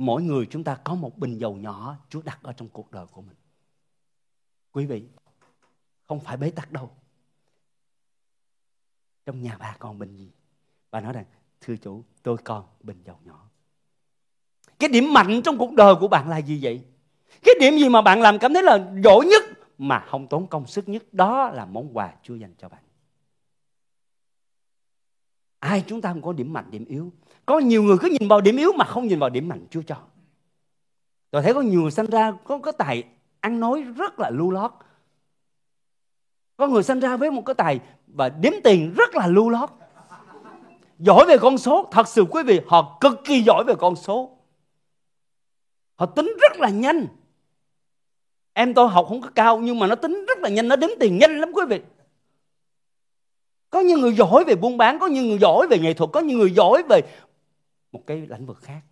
mỗi người chúng ta có một bình dầu nhỏ Chúa đặt ở trong cuộc đời của mình. Quý vị, không phải bế tắc đâu. Trong nhà bà còn bình gì? Bà nói rằng, thưa chủ, tôi còn bình dầu nhỏ. Cái điểm mạnh trong cuộc đời của bạn là gì vậy? Cái điểm gì mà bạn làm cảm thấy là giỏi nhất mà không tốn công sức nhất? Đó là món quà Chúa dành cho bạn. Ai chúng ta không có điểm mạnh, điểm yếu có nhiều người cứ nhìn vào điểm yếu mà không nhìn vào điểm mạnh Chúa cho. Tôi thấy có nhiều người sinh ra, có cái tài ăn nói rất là lưu lót. Có người sinh ra với một cái tài và đếm tiền rất là lưu lót. Giỏi về con số, thật sự quý vị, họ cực kỳ giỏi về con số. Họ tính rất là nhanh. Em tôi học không có cao, nhưng mà nó tính rất là nhanh, nó đếm tiền nhanh lắm quý vị. Có những người giỏi về buôn bán, có những người giỏi về nghệ thuật, có những người giỏi về một cái lĩnh vực khác.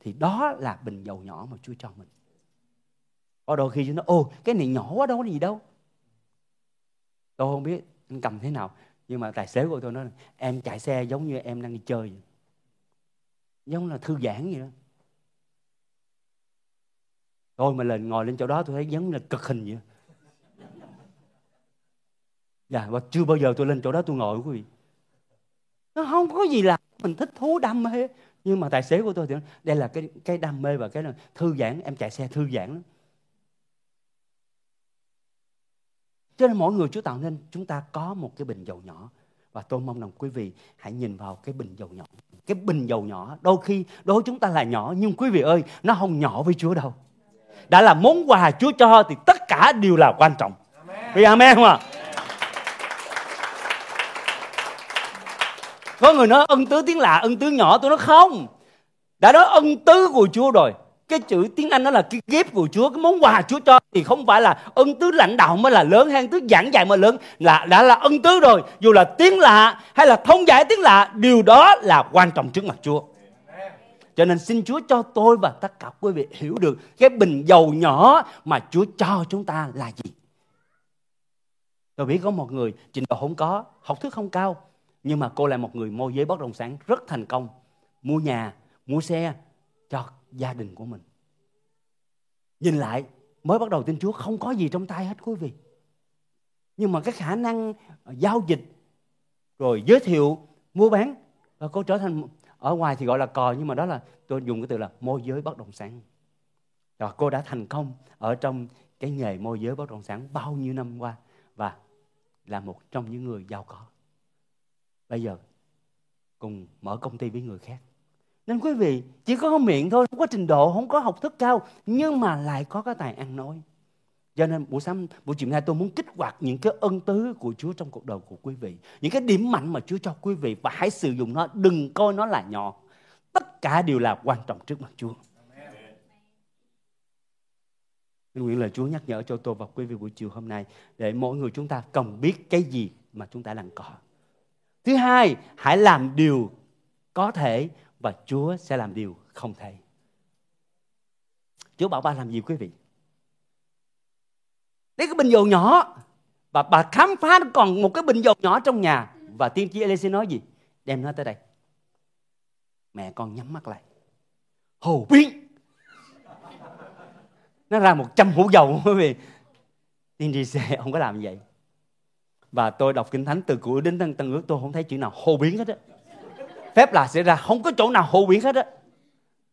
Thì đó là bình dầu nhỏ mà Chúa cho mình. Có đôi khi chúng nó ô cái này nhỏ quá, đâu có gì đâu. Tôi không biết anh cầm thế nào, nhưng mà tài xế của tôi nói em chạy xe giống như em đang đi chơi vậy. giống là thư giãn vậy đó. Tôi mà lên, ngồi lên chỗ đó tôi thấy giống là cực hình vậy. Dạ và chưa bao giờ tôi lên chỗ đó tôi ngồi quý vị. Nó không có gì làm mình thích thú đam mê. Nhưng mà tài xế của tôi thì đây là cái cái đam mê và cái là thư giãn em chạy xe thư giãn lắm. Cho nên mỗi người Chúa tạo nên chúng ta có một cái bình dầu nhỏ. Và tôi mong rằng quý vị hãy nhìn vào cái bình dầu nhỏ. Cái bình dầu nhỏ đôi khi đối với chúng ta là nhỏ nhưng quý vị ơi nó không nhỏ với Chúa đâu. Đã là món quà Chúa cho thì tất cả đều là quan trọng. Vì amen không ạ? à? Có người nói ân tứ tiếng lạ ân tứ nhỏ tôi nói không đã nói ân tứ của chúa rồi cái chữ tiếng Anh đó là cái ghép của Chúa, cái món quà Chúa cho thì không phải là ân tứ lãnh đạo mới là lớn hay ân tứ giảng dạy mới lớn, là đã là ân tứ rồi. Dù là tiếng lạ hay là thông giải tiếng lạ, điều đó là quan trọng trước mặt Chúa. Cho nên xin Chúa cho tôi và tất cả quý vị hiểu được cái bình dầu nhỏ mà Chúa cho chúng ta là gì. Tôi biết có một người trình độ không có, học thức không cao, nhưng mà cô là một người môi giới bất động sản rất thành công. Mua nhà, mua xe cho gia đình của mình. Nhìn lại, mới bắt đầu tin Chúa, không có gì trong tay hết quý vị. Nhưng mà cái khả năng ờ, giao dịch, rồi giới thiệu, mua bán, và cô trở thành ở ngoài thì gọi là cò, nhưng mà đó là, tôi dùng cái từ là môi giới bất động sản. Và cô đã thành công ở trong cái nghề môi giới bất động sản bao nhiêu năm qua, và là một trong những người giàu có bây giờ, cùng mở công ty với người khác. Nên quý vị, chỉ có miệng thôi, không có trình độ, không có học thức cao, nhưng mà lại có cái tài ăn nói. Cho nên buổi sáng, buổi chiều nay tôi muốn kích hoạt những cái ân tứ của Chúa trong cuộc đời của quý vị. Những cái điểm mạnh mà Chúa cho quý vị, và hãy sử dụng nó, đừng coi nó là nhỏ. Tất cả đều là quan trọng trước mặt Chúa. Nguyện lời Chúa nhắc nhở cho tôi và quý vị buổi chiều hôm nay, để mỗi người chúng ta cần biết cái gì mà chúng ta đang có. Thứ hai, hãy làm điều có thể và Chúa sẽ làm điều không thể. Chúa bảo ba làm gì quý vị? Lấy cái bình dầu nhỏ và bà khám phá còn một cái bình dầu nhỏ trong nhà và tiên tri Elise nói gì? Đem nó tới đây. Mẹ con nhắm mắt lại. Hồ biến. Nó ra một trăm hũ dầu quý vị. Tiên tri sẽ không có làm vậy và tôi đọc kinh thánh từ cũ đến tân, tân ước tôi không thấy chữ nào hô biến hết á. Phép lạ xảy ra không có chỗ nào hô biến hết á.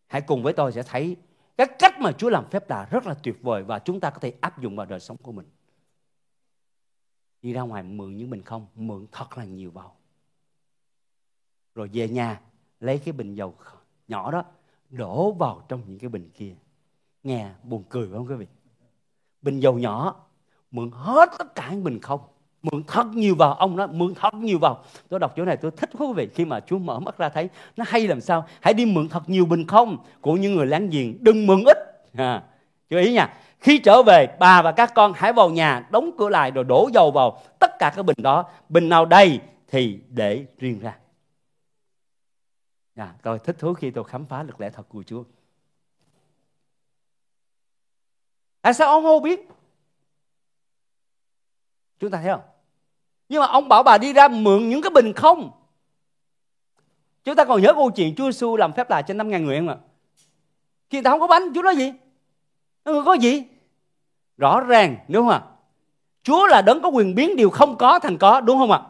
Hãy cùng với tôi sẽ thấy cái cách mà Chúa làm phép lạ rất là tuyệt vời và chúng ta có thể áp dụng vào đời sống của mình. Đi ra ngoài mượn những bình không mượn thật là nhiều vào. Rồi về nhà lấy cái bình dầu nhỏ đó đổ vào trong những cái bình kia. Nghe buồn cười phải không quý vị? Bình dầu nhỏ mượn hết tất cả những bình không mượn thật nhiều vào ông nói mượn thật nhiều vào. Tôi đọc chỗ này tôi thích quá quý vị khi mà Chúa mở mắt ra thấy nó hay làm sao? Hãy đi mượn thật nhiều bình không của những người láng giềng đừng mượn ít. À, chú ý nha khi trở về bà và các con hãy vào nhà đóng cửa lại rồi đổ dầu vào tất cả các bình đó. Bình nào đầy thì để riêng ra. À, tôi thích thú khi tôi khám phá lực lẽ thật của Chúa. Tại sao ông hô biết? Chúng ta thấy không? Nhưng mà ông bảo bà đi ra mượn những cái bình không? Chúng ta còn nhớ câu chuyện Chúa Giêsu làm phép lạ cho năm ngàn người không ạ? Khi người ta không có bánh, Chúa nói gì? Nó có gì? Rõ ràng, đúng không ạ? Chúa là đấng có quyền biến điều không có thành có, đúng không ạ?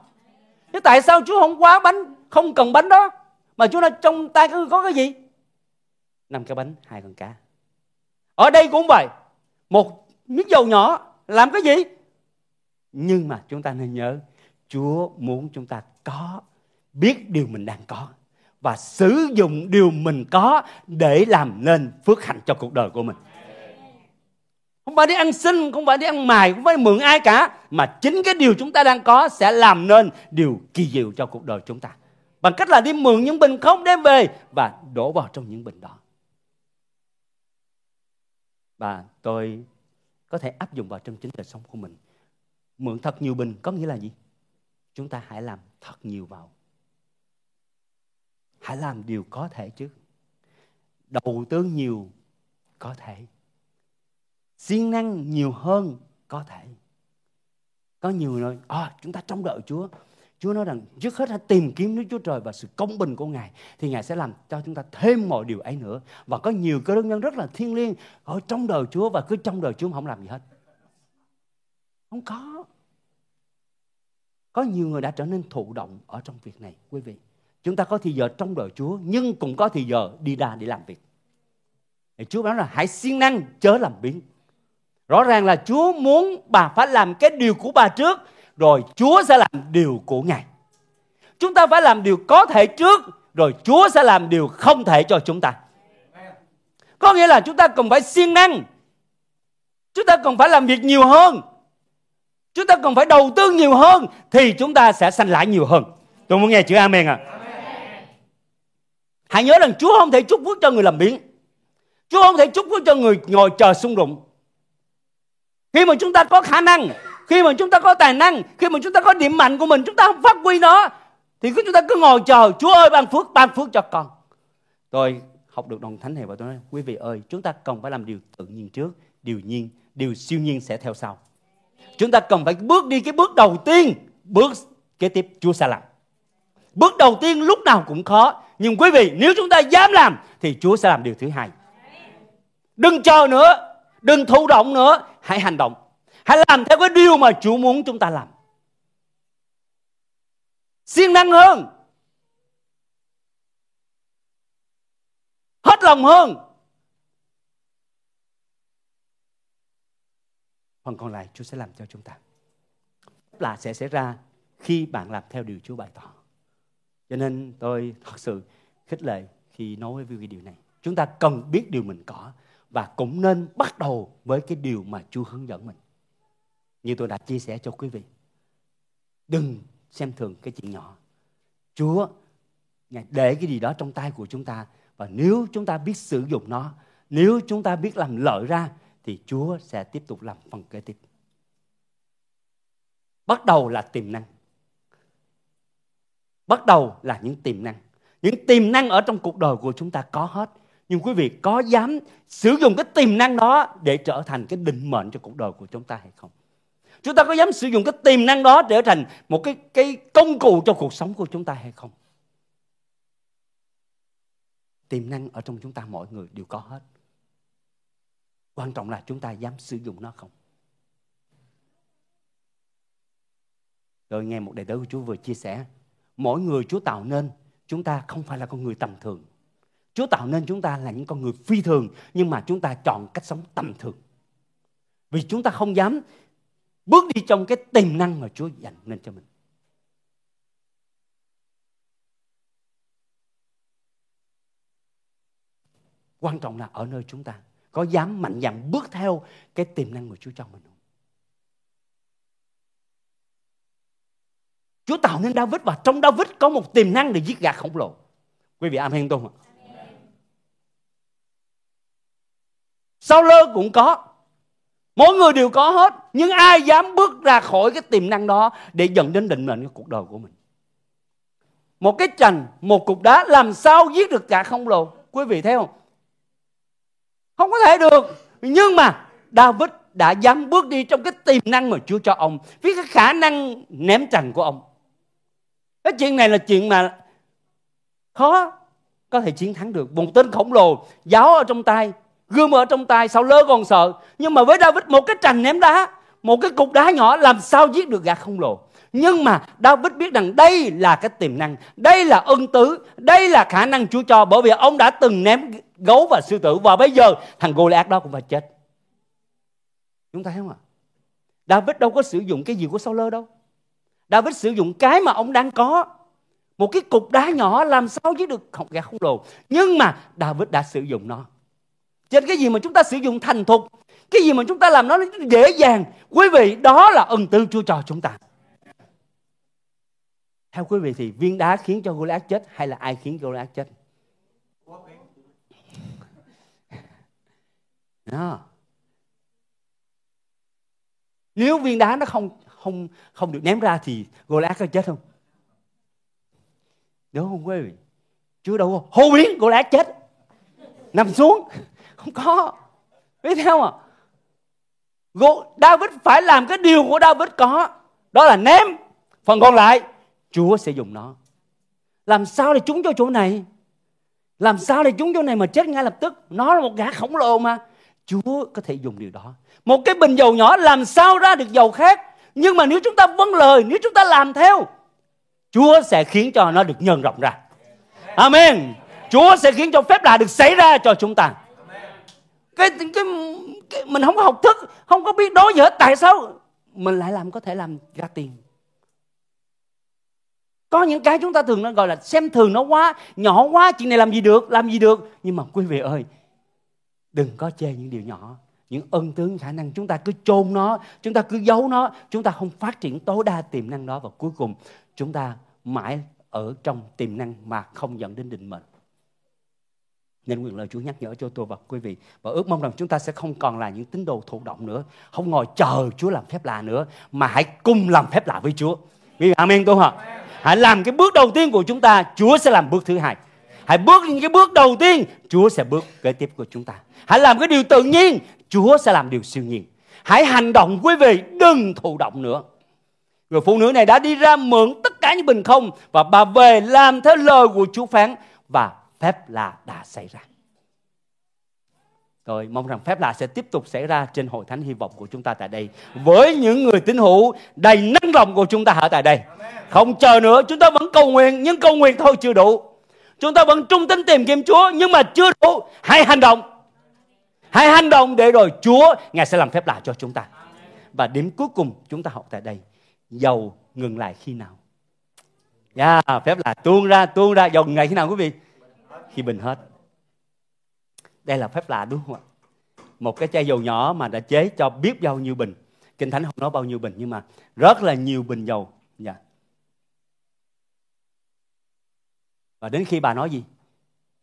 Thế tại sao Chúa không quá bánh, không cần bánh đó? Mà Chúa nói, trong tay có cái gì? Năm cái bánh, hai con cá. Ở đây cũng vậy. Một miếng dầu nhỏ, làm cái gì? Nhưng mà chúng ta nên nhớ Chúa muốn chúng ta có biết điều mình đang có và sử dụng điều mình có để làm nên phước hạnh cho cuộc đời của mình. Không phải đi ăn xin, không phải đi ăn mài, không phải mượn ai cả. Mà chính cái điều chúng ta đang có sẽ làm nên điều kỳ diệu cho cuộc đời chúng ta. Bằng cách là đi mượn những bình không đem về và đổ vào trong những bình đó. Và tôi có thể áp dụng vào trong chính đời sống của mình mượn thật nhiều bình có nghĩa là gì? Chúng ta hãy làm thật nhiều vào. Hãy làm điều có thể chứ. Đầu tư nhiều có thể. Siêng năng nhiều hơn có thể. Có nhiều người à, chúng ta trông đợi Chúa. Chúa nói rằng trước hết hãy tìm kiếm Đức Chúa Trời và sự công bình của Ngài thì Ngài sẽ làm cho chúng ta thêm mọi điều ấy nữa. Và có nhiều cơ đốc nhân rất là thiêng liêng ở trong đời Chúa và cứ trong đời Chúa không làm gì hết không có. Có nhiều người đã trở nên thụ động ở trong việc này, quý vị. Chúng ta có thì giờ trong đời Chúa, nhưng cũng có thì giờ đi ra để làm việc. Thì Chúa nói là, hãy siêng năng chớ làm biến. Rõ ràng là Chúa muốn bà phải làm cái điều của bà trước, rồi Chúa sẽ làm điều của Ngài. Chúng ta phải làm điều có thể trước, rồi Chúa sẽ làm điều không thể cho chúng ta. Có nghĩa là chúng ta cần phải siêng năng. Chúng ta cần phải làm việc nhiều hơn. Chúng ta cần phải đầu tư nhiều hơn thì chúng ta sẽ sanh lãi nhiều hơn. Tôi muốn nghe chữ amen à. Hãy nhớ rằng Chúa không thể chúc phước cho người làm biến. Chúa không thể chúc phước cho người ngồi chờ sung đụng. Khi mà chúng ta có khả năng, khi mà chúng ta có tài năng, khi mà chúng ta có điểm mạnh của mình, chúng ta không phát huy nó thì chúng ta cứ ngồi chờ Chúa ơi ban phước, ban phước cho con. Tôi học được đồng thánh này và tôi nói quý vị ơi, chúng ta cần phải làm điều tự nhiên trước, điều nhiên, điều siêu nhiên sẽ theo sau chúng ta cần phải bước đi cái bước đầu tiên, bước kế tiếp Chúa sẽ làm. Bước đầu tiên lúc nào cũng khó, nhưng quý vị, nếu chúng ta dám làm, thì Chúa sẽ làm điều thứ hai. Đừng chờ nữa, đừng thụ động nữa, hãy hành động. Hãy làm theo cái điều mà Chúa muốn chúng ta làm. Siêng năng hơn. Hết lòng hơn. Phần còn lại Chúa sẽ làm cho chúng ta. Là sẽ xảy ra khi bạn làm theo điều Chúa bày tỏ. Cho nên tôi thật sự khích lệ khi nói với quý điều này. Chúng ta cần biết điều mình có và cũng nên bắt đầu với cái điều mà Chúa hướng dẫn mình. Như tôi đã chia sẻ cho quý vị. Đừng xem thường cái chuyện nhỏ. Chúa, Ngài để cái gì đó trong tay của chúng ta và nếu chúng ta biết sử dụng nó, nếu chúng ta biết làm lợi ra thì Chúa sẽ tiếp tục làm phần kế tiếp. Bắt đầu là tiềm năng. Bắt đầu là những tiềm năng. Những tiềm năng ở trong cuộc đời của chúng ta có hết. Nhưng quý vị có dám sử dụng cái tiềm năng đó để trở thành cái định mệnh cho cuộc đời của chúng ta hay không? Chúng ta có dám sử dụng cái tiềm năng đó để trở thành một cái cái công cụ cho cuộc sống của chúng ta hay không? Tiềm năng ở trong chúng ta mỗi người đều có hết. Quan trọng là chúng ta dám sử dụng nó không. Tôi nghe một đệ tử của Chúa vừa chia sẻ, mỗi người Chúa tạo nên, chúng ta không phải là con người tầm thường. Chúa tạo nên chúng ta là những con người phi thường, nhưng mà chúng ta chọn cách sống tầm thường. Vì chúng ta không dám bước đi trong cái tiềm năng mà Chúa dành nên cho mình. Quan trọng là ở nơi chúng ta có dám mạnh dạn bước theo cái tiềm năng của Chúa cho mình không? Chúa tạo nên David và trong David có một tiềm năng để giết gà khổng lồ. Quý vị amen tôi không ạ? Sau lơ cũng có Mỗi người đều có hết, Nhưng ai dám bước ra khỏi cái tiềm năng đó Để dẫn đến định mệnh cái cuộc đời của mình Một cái chành, Một cục đá Làm sao giết được cả khổng lồ Quý vị thấy không không có thể được. Nhưng mà David đã dám bước đi trong cái tiềm năng mà Chúa cho ông. Với cái khả năng ném trành của ông. Cái chuyện này là chuyện mà khó có thể chiến thắng được. Một tên khổng lồ, giáo ở trong tay, gươm ở trong tay, sao lơ còn sợ. Nhưng mà với David một cái trành ném đá, một cái cục đá nhỏ làm sao giết được gã khổng lồ. Nhưng mà David biết rằng đây là cái tiềm năng, đây là ân tứ, đây là khả năng Chúa cho bởi vì ông đã từng ném gấu và sư tử và bây giờ thằng Goliath đó cũng phải chết. Chúng ta thấy không ạ? David đâu có sử dụng cái gì của Saul đâu. David sử dụng cái mà ông đang có. Một cái cục đá nhỏ làm sao giết được không gã khổng lồ. Nhưng mà David đã sử dụng nó. Trên cái gì mà chúng ta sử dụng thành thục, cái gì mà chúng ta làm nó dễ dàng, quý vị đó là ân tư Chúa cho chúng ta. Theo quý vị thì viên đá khiến cho Goliath chết hay là ai khiến Goliath chết? Đó. Nếu viên đá nó không không không được ném ra thì Goliath có chết không? Đúng không quý vị? Chúa đâu hô biến Goliath chết. Nằm xuống. Không có. Biết theo à? David phải làm cái điều của David có. Đó là ném. Phần còn lại Chúa sẽ dùng nó. Làm sao để trúng cho chỗ này? Làm sao để trúng chỗ này mà chết ngay lập tức? Nó là một gã khổng lồ mà. Chúa có thể dùng điều đó. Một cái bình dầu nhỏ làm sao ra được dầu khác? Nhưng mà nếu chúng ta vâng lời, nếu chúng ta làm theo, Chúa sẽ khiến cho nó được nhân rộng ra. Amen. Chúa sẽ khiến cho phép lạ được xảy ra cho chúng ta. Cái, cái, cái mình không có học thức, không có biết đối gì hết. Tại sao mình lại làm có thể làm ra tiền? Có những cái chúng ta thường nó gọi là xem thường nó quá, nhỏ quá, chuyện này làm gì được, làm gì được. Nhưng mà quý vị ơi, đừng có chê những điều nhỏ. Những ân tướng khả năng chúng ta cứ chôn nó chúng ta cứ giấu nó. Chúng ta không phát triển tối đa tiềm năng đó và cuối cùng chúng ta mãi ở trong tiềm năng mà không dẫn đến định mệnh. Nên nguyện lời Chúa nhắc nhở cho tôi và quý vị. Và ước mong rằng chúng ta sẽ không còn là những tín đồ thụ động nữa. Không ngồi chờ Chúa làm phép lạ nữa mà hãy cùng làm phép lạ với Chúa. Vì amen tôi hả hãy làm cái bước đầu tiên của chúng ta, Chúa sẽ làm bước thứ hai. Hãy bước những cái bước đầu tiên, Chúa sẽ bước kế tiếp của chúng ta. Hãy làm cái điều tự nhiên, Chúa sẽ làm điều siêu nhiên. Hãy hành động quý vị, đừng thụ động nữa. Người phụ nữ này đã đi ra mượn tất cả những bình không và bà về làm theo lời của Chúa phán và phép lạ đã xảy ra rồi mong rằng phép lạ sẽ tiếp tục xảy ra trên hội thánh hy vọng của chúng ta tại đây với những người tín hữu đầy năng lòng của chúng ta ở tại đây. Không chờ nữa, chúng ta vẫn cầu nguyện nhưng cầu nguyện thôi chưa đủ. Chúng ta vẫn trung tín tìm kiếm Chúa nhưng mà chưa đủ. Hãy hành động. Hãy hành động để rồi Chúa Ngài sẽ làm phép lạ cho chúng ta. Và điểm cuối cùng chúng ta học tại đây. Dầu ngừng lại khi nào? Yeah, phép lạ tuôn ra, tuôn ra. Dầu ngừng lại khi nào quý vị? Khi bình hết. Đây là phép lạ đúng không ạ? Một cái chai dầu nhỏ mà đã chế cho biết bao nhiêu bình. Kinh Thánh không nói bao nhiêu bình nhưng mà rất là nhiều bình dầu. Dạ. Và đến khi bà nói gì?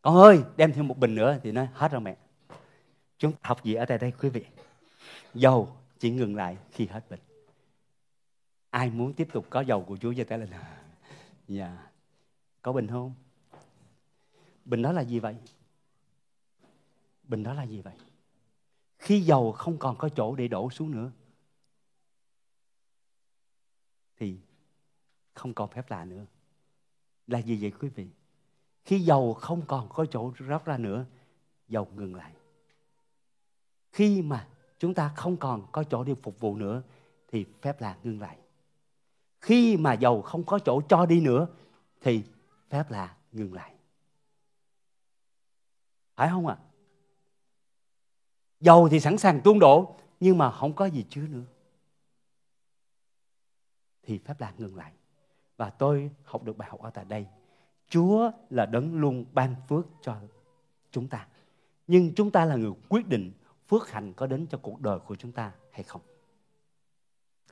Con ơi, đem thêm một bình nữa thì nói hết rồi mẹ. Chúng ta học gì ở đây đây quý vị? Dầu chỉ ngừng lại khi hết bình. Ai muốn tiếp tục có dầu của Chúa cho tay lên? Dạ. Có bình không? Bình đó là gì vậy? Bình đó là gì vậy? Khi dầu không còn có chỗ để đổ xuống nữa thì không còn phép lạ nữa. Là gì vậy quý vị? Khi dầu không còn có chỗ rót ra nữa, dầu ngừng lại. Khi mà chúng ta không còn có chỗ để phục vụ nữa thì phép lạ ngừng lại. Khi mà dầu không có chỗ cho đi nữa thì phép lạ ngừng lại. Phải không ạ? À? Dầu thì sẵn sàng tuôn đổ nhưng mà không có gì chứa nữa. Thì phép lạ ngừng lại. Và tôi học được bài học ở tại đây. Chúa là đấng luôn ban phước cho chúng ta. Nhưng chúng ta là người quyết định phước hạnh có đến cho cuộc đời của chúng ta hay không.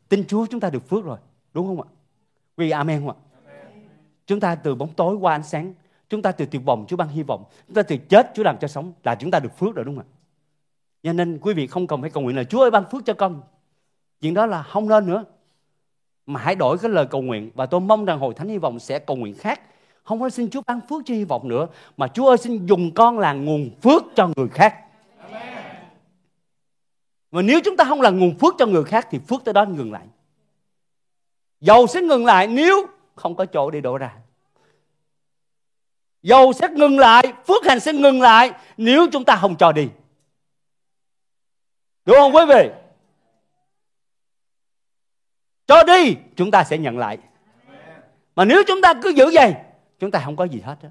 Tin Chúa chúng ta được phước rồi, đúng không ạ? Vì amen không ạ? Chúng ta từ bóng tối qua ánh sáng. Chúng ta từ tuyệt vọng Chúa ban hy vọng. Chúng ta từ chết Chúa làm cho sống là chúng ta được phước rồi đúng không ạ? Cho nên quý vị không cần phải cầu nguyện là Chúa ơi ban phước cho con. Chuyện đó là không nên nữa. Mà hãy đổi cái lời cầu nguyện và tôi mong rằng hội thánh hy vọng sẽ cầu nguyện khác. Không phải xin Chúa ban phước cho hy vọng nữa mà Chúa ơi xin dùng con là nguồn phước cho người khác. Và nếu chúng ta không là nguồn phước cho người khác thì phước tới đó ngừng lại. Dầu sẽ ngừng lại nếu không có chỗ để đổ ra. Dầu sẽ ngừng lại, phước hành sẽ ngừng lại nếu chúng ta không cho đi. Đúng không quý vị? Cho đi, chúng ta sẽ nhận lại. Mà nếu chúng ta cứ giữ vậy, chúng ta không có gì hết đó.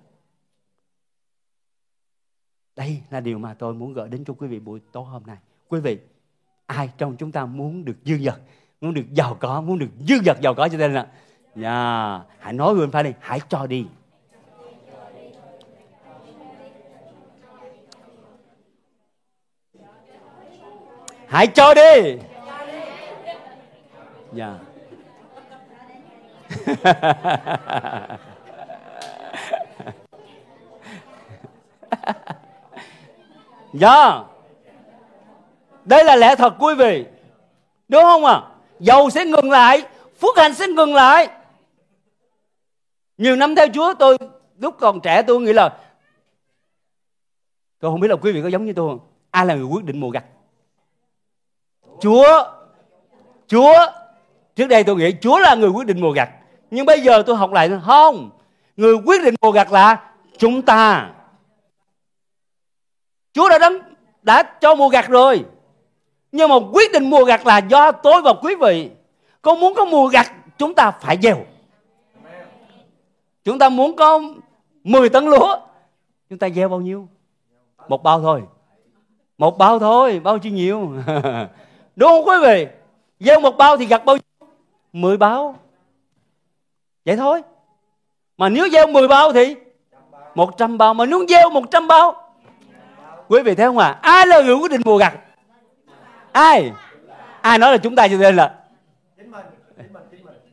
Đây là điều mà tôi muốn gửi đến cho quý vị buổi tối hôm nay. Quý vị, ai trong chúng ta muốn được dư dật, muốn được giàu có, muốn được dư dật giàu có cho nên là yeah. hãy nói với anh phải đi, hãy cho đi. Hãy cho đi. Dạ. dạ. Đây là lẽ thật quý vị. Đúng không ạ? À? Dầu sẽ ngừng lại, phước hạnh sẽ ngừng lại. Nhiều năm theo Chúa tôi lúc còn trẻ tôi nghĩ là tôi không biết là quý vị có giống như tôi không? Ai là người quyết định mùa gặt? Chúa Chúa, Trước đây tôi nghĩ Chúa là người quyết định mùa gặt, Nhưng bây giờ tôi học lại Không, Người quyết định mùa gặt là chúng ta. Chúa đã đấng, đã cho mùa gặt rồi, Nhưng mà quyết định mùa gặt là do tôi và quý vị. Con muốn có mùa gặt, Chúng ta phải gieo. Chúng ta muốn có 10 tấn lúa, Chúng ta gieo bao nhiêu? Một bao thôi. Một bao thôi, Bao nhiêu nhiều Đúng không quý vị? Gieo một bao thì gặt bao nhiêu? Mười bao. Vậy thôi. Mà nếu gieo mười bao thì một trăm bao. Mà nếu gieo một trăm bao, Quý vị thấy không à? Ai là người quyết định mùa gặt? Ai? Ai nói là chúng ta cho nên là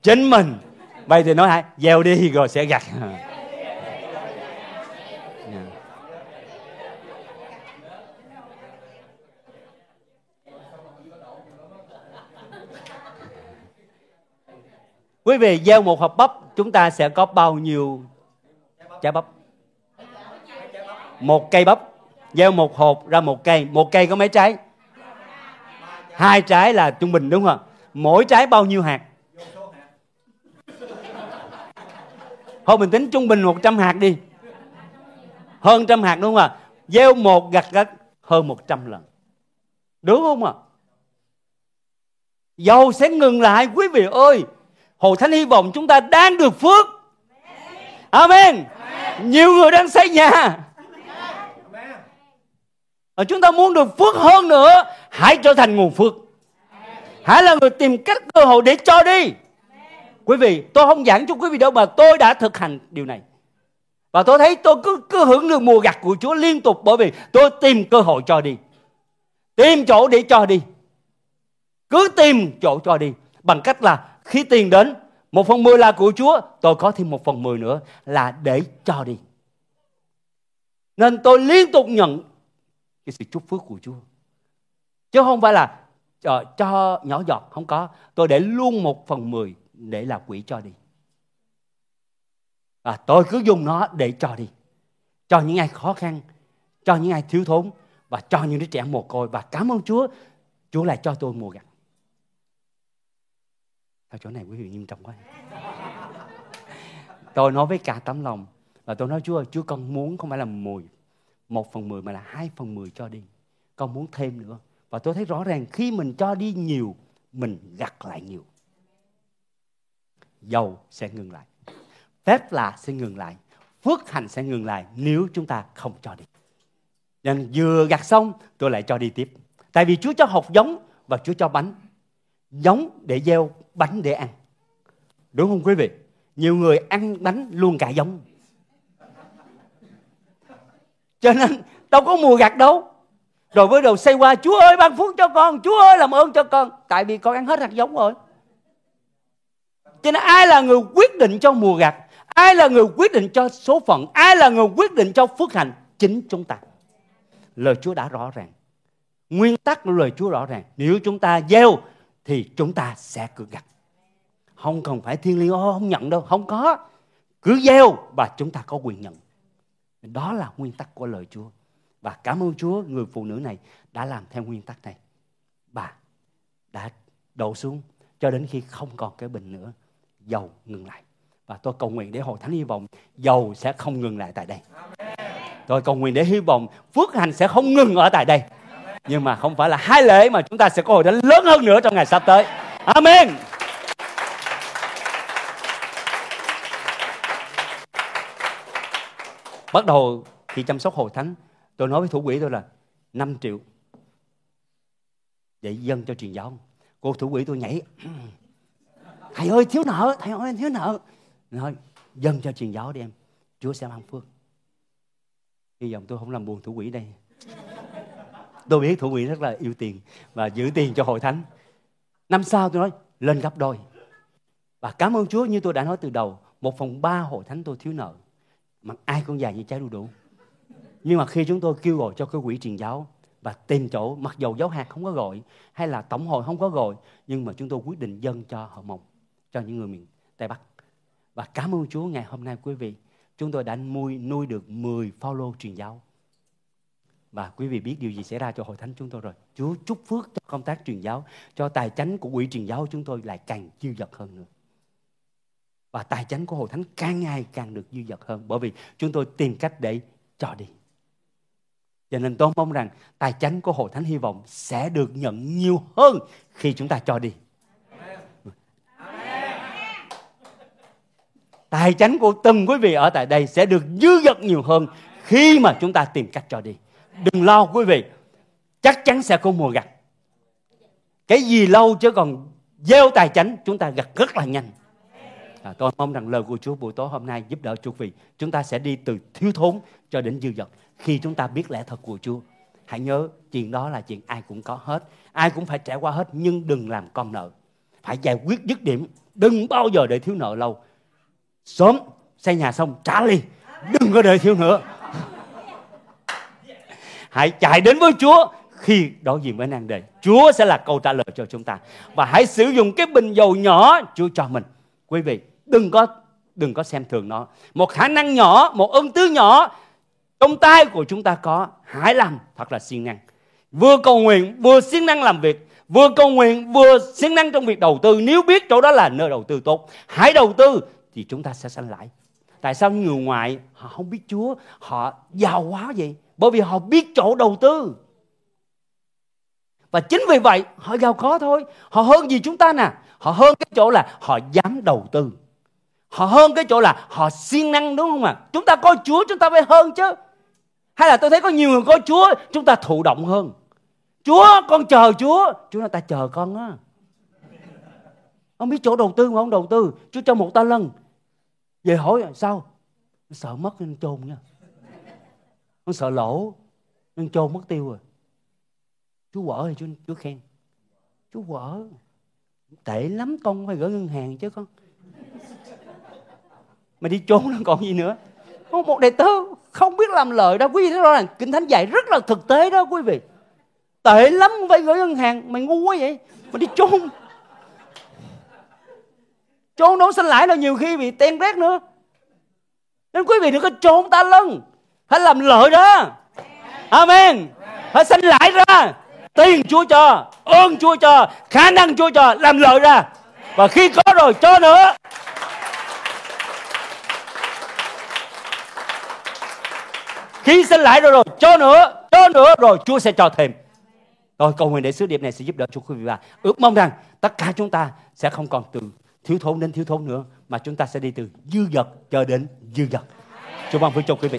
chính mình. Vậy thì nói hả? Gieo đi rồi sẽ gặt. Quý vị gieo một hộp bắp, chúng ta sẽ có bao nhiêu trái bắp? Một cây bắp. Gieo một hộp ra một cây. Một cây có mấy trái? Hai trái là trung bình, đúng không? Mỗi trái bao nhiêu hạt? Thôi mình tính trung bình 100 hạt đi. Hơn trăm hạt đúng không ạ? Gieo một gặt gặt hơn 100 lần. Đúng không ạ? Dầu sẽ ngừng lại quý vị ơi Hội Thánh hy vọng chúng ta đang được phước. Amen. Amen. Nhiều người đang xây nhà. Và chúng ta muốn được phước hơn nữa, hãy trở thành nguồn phước. Hãy là người tìm cách cơ hội để cho đi. Quý vị, tôi không giảng cho quý vị đâu mà tôi đã thực hành điều này. Và tôi thấy tôi cứ cứ hưởng được mùa gặt của Chúa liên tục bởi vì tôi tìm cơ hội cho đi. Tìm chỗ để cho đi. Cứ tìm chỗ cho đi bằng cách là khi tiền đến, một phần mười là của Chúa, tôi có thêm một phần mười nữa là để cho đi. Nên tôi liên tục nhận cái sự chúc phước của Chúa. Chứ không phải là cho, cho nhỏ giọt, không có. Tôi để luôn một phần mười để là quỹ cho đi. Và tôi cứ dùng nó để cho đi. Cho những ai khó khăn, cho những ai thiếu thốn và cho những đứa trẻ mồ côi. Và cảm ơn Chúa, Chúa lại cho tôi mùa gặt. Sao chỗ này quý vị nghiêm trọng quá. Tôi nói với cả tấm lòng và tôi nói Chúa ơi, Chúa con muốn không phải là mùi một phần mười mà là hai phần mười cho đi. Con muốn thêm nữa. Và tôi thấy rõ ràng khi mình cho đi nhiều, mình gặt lại nhiều. Dầu sẽ ngừng lại. Phép lạ sẽ ngừng lại. Phước hành sẽ ngừng lại nếu chúng ta không cho đi. Nên vừa gặt xong tôi lại cho đi tiếp. Tại vì Chúa cho hột giống và Chúa cho bánh. Giống để gieo bánh để ăn. Đúng không quý vị? Nhiều người ăn bánh luôn cả giống. Cho nên đâu có mùa gặt đâu. Rồi với đầu xây qua, Chúa ơi ban phước cho con, Chúa ơi làm ơn cho con. Tại vì con ăn hết hạt giống rồi. cho nên ai là người quyết định cho mùa gặt ai là người quyết định cho số phận ai là người quyết định cho phước hạnh chính chúng ta lời Chúa đã rõ ràng nguyên tắc của lời Chúa rõ ràng nếu chúng ta gieo thì chúng ta sẽ cứ gặt không cần phải thiên liêng không nhận đâu không có. Cứ gieo và chúng ta có quyền nhận. Đó là nguyên tắc của lời Chúa. Và cảm ơn Chúa người phụ nữ này đã làm theo nguyên tắc này. Bà đã đổ xuống cho đến khi không còn cái bình nữa. Dầu ngừng lại. Và tôi cầu nguyện để hội thánh hy vọng dầu sẽ không ngừng lại tại đây. Tôi cầu nguyện để hy vọng phước hành sẽ không ngừng ở tại đây nhưng mà không phải là hai lễ mà chúng ta sẽ có hội thánh lớn hơn nữa trong ngày sắp tới. Amen. Bắt đầu khi chăm sóc hội thánh, tôi nói với thủ quỹ tôi là 5 triệu để dân cho truyền giáo. Cô thủ quỹ tôi nhảy, thầy ơi, thiếu nợ, thầy ơi, thiếu nợ. Nói dân cho truyền giáo đi em, chúa sẽ ban phước. Hy vọng tôi không làm buồn thủ quỹ đây tôi biết thủ quỹ rất là yêu tiền và giữ tiền cho hội thánh. Năm sau tôi nói, lên gấp đôi. Và cảm ơn chúa như tôi đã nói từ đầu, một phần ba hội thánh tôi thiếu nợ. Mà ai cũng dài như trái đu đủ. Nhưng mà khi chúng tôi kêu gọi cho cái quỹ truyền giáo và tìm chỗ, mặc dầu giáo hạt không có gọi hay là tổng hội không có gọi, nhưng mà chúng tôi quyết định dâng cho họ mộng cho những người miền Tây Bắc. Và cảm ơn Chúa, ngày hôm nay quý vị, chúng tôi đã nuôi nuôi được 10 follow truyền giáo và quý vị biết điều gì xảy ra cho hội thánh chúng tôi rồi. Chúa chúc phước cho công tác truyền giáo, cho tài chánh của quỹ truyền giáo chúng tôi lại càng dư dật hơn nữa. Và tài chánh của hội thánh càng ngày càng được dư dật hơn, bởi vì chúng tôi tìm cách để cho đi. Cho nên tôi mong rằng tài chánh của hội thánh hy vọng sẽ được nhận nhiều hơn khi chúng ta cho đi. Tài chánh của từng quý vị ở tại đây sẽ được dư dật nhiều hơn khi mà chúng ta tìm cách cho đi đừng lo quý vị. Chắc chắn sẽ có mùa gặt. Cái gì lâu chứ còn gieo tài chánh chúng ta gặt rất là nhanh. À, tôi mong rằng lời của Chúa buổi tối hôm nay giúp đỡ quý vị chúng ta sẽ đi từ thiếu thốn cho đến dư dật. Khi chúng ta biết lẽ thật của Chúa hãy nhớ chuyện đó là chuyện ai cũng có hết. Ai cũng phải trải qua hết nhưng đừng làm con nợ. Phải giải quyết dứt điểm đừng bao giờ để thiếu nợ lâu. Sớm xây nhà xong trả liền. Đừng có đợi thiếu nữa hãy chạy đến với Chúa khi đối diện với nan đề. Chúa sẽ là câu trả lời cho chúng ta. Và hãy sử dụng cái bình dầu nhỏ Chúa cho mình. Quý vị, đừng có đừng có xem thường nó. Một khả năng nhỏ, một ơn tứ nhỏ trong tay của chúng ta có, hãy làm thật là siêng năng. Vừa cầu nguyện, vừa siêng năng làm việc. Vừa cầu nguyện, vừa siêng năng trong việc đầu tư. Nếu biết chỗ đó là nơi đầu tư tốt, hãy đầu tư thì chúng ta sẽ sanh lãi tại sao người ngoại họ không biết chúa? Họ giàu quá vậy bởi vì họ biết chỗ đầu tư. Và chính vì vậy, họ giàu có thôi. Họ hơn gì chúng ta nè. Họ hơn cái chỗ là họ dám đầu tư. Họ hơn cái chỗ là họ siêng năng, đúng không ạ? À? chúng ta có chúa, chúng ta phải hơn chứ. Hay là tôi thấy có nhiều người có chúa, chúng ta thụ động hơn. Chúa, con chờ chúa. Chúa nói, ta chờ con á. Ông biết chỗ đầu tư mà không đầu tư? Chúa cho một ta lần về hỏi, sao? Sợ mất nên chôn nha con sợ lỗ nên chôn mất tiêu rồi. Chú quở thì chú, chú khen. Chú quở. Tệ lắm con phải gửi ngân hàng chứ con. Mà đi trốn nó còn gì nữa. Có một đệ tử không biết làm lời đâu quý vị thấy rõ ràng kinh thánh dạy rất là thực tế đó quý vị. Tệ lắm phải gửi ngân hàng. Mày ngu quá vậy. Mà đi trốn. Trốn đâu sinh lãi đâu nhiều khi bị ten rét nữa. Nên quý vị đừng có trốn ta lưng phải làm lợi đó. Amen. Phải sinh lãi ra. Tiền chúa cho, ơn chúa cho, khả năng chúa cho, làm lợi ra. Và khi có rồi, cho nữa. Khi sinh lại rồi rồi, cho nữa cho nữa, rồi Chúa sẽ cho thêm. Rồi, cầu nguyện để sứ điệp này sẽ giúp đỡ cho quý vị và ước mong rằng tất cả chúng ta sẽ không còn từ thiếu thốn đến thiếu thốn nữa, mà chúng ta sẽ đi từ dư dật cho đến dư dật. Chúa ban phước cho quý vị.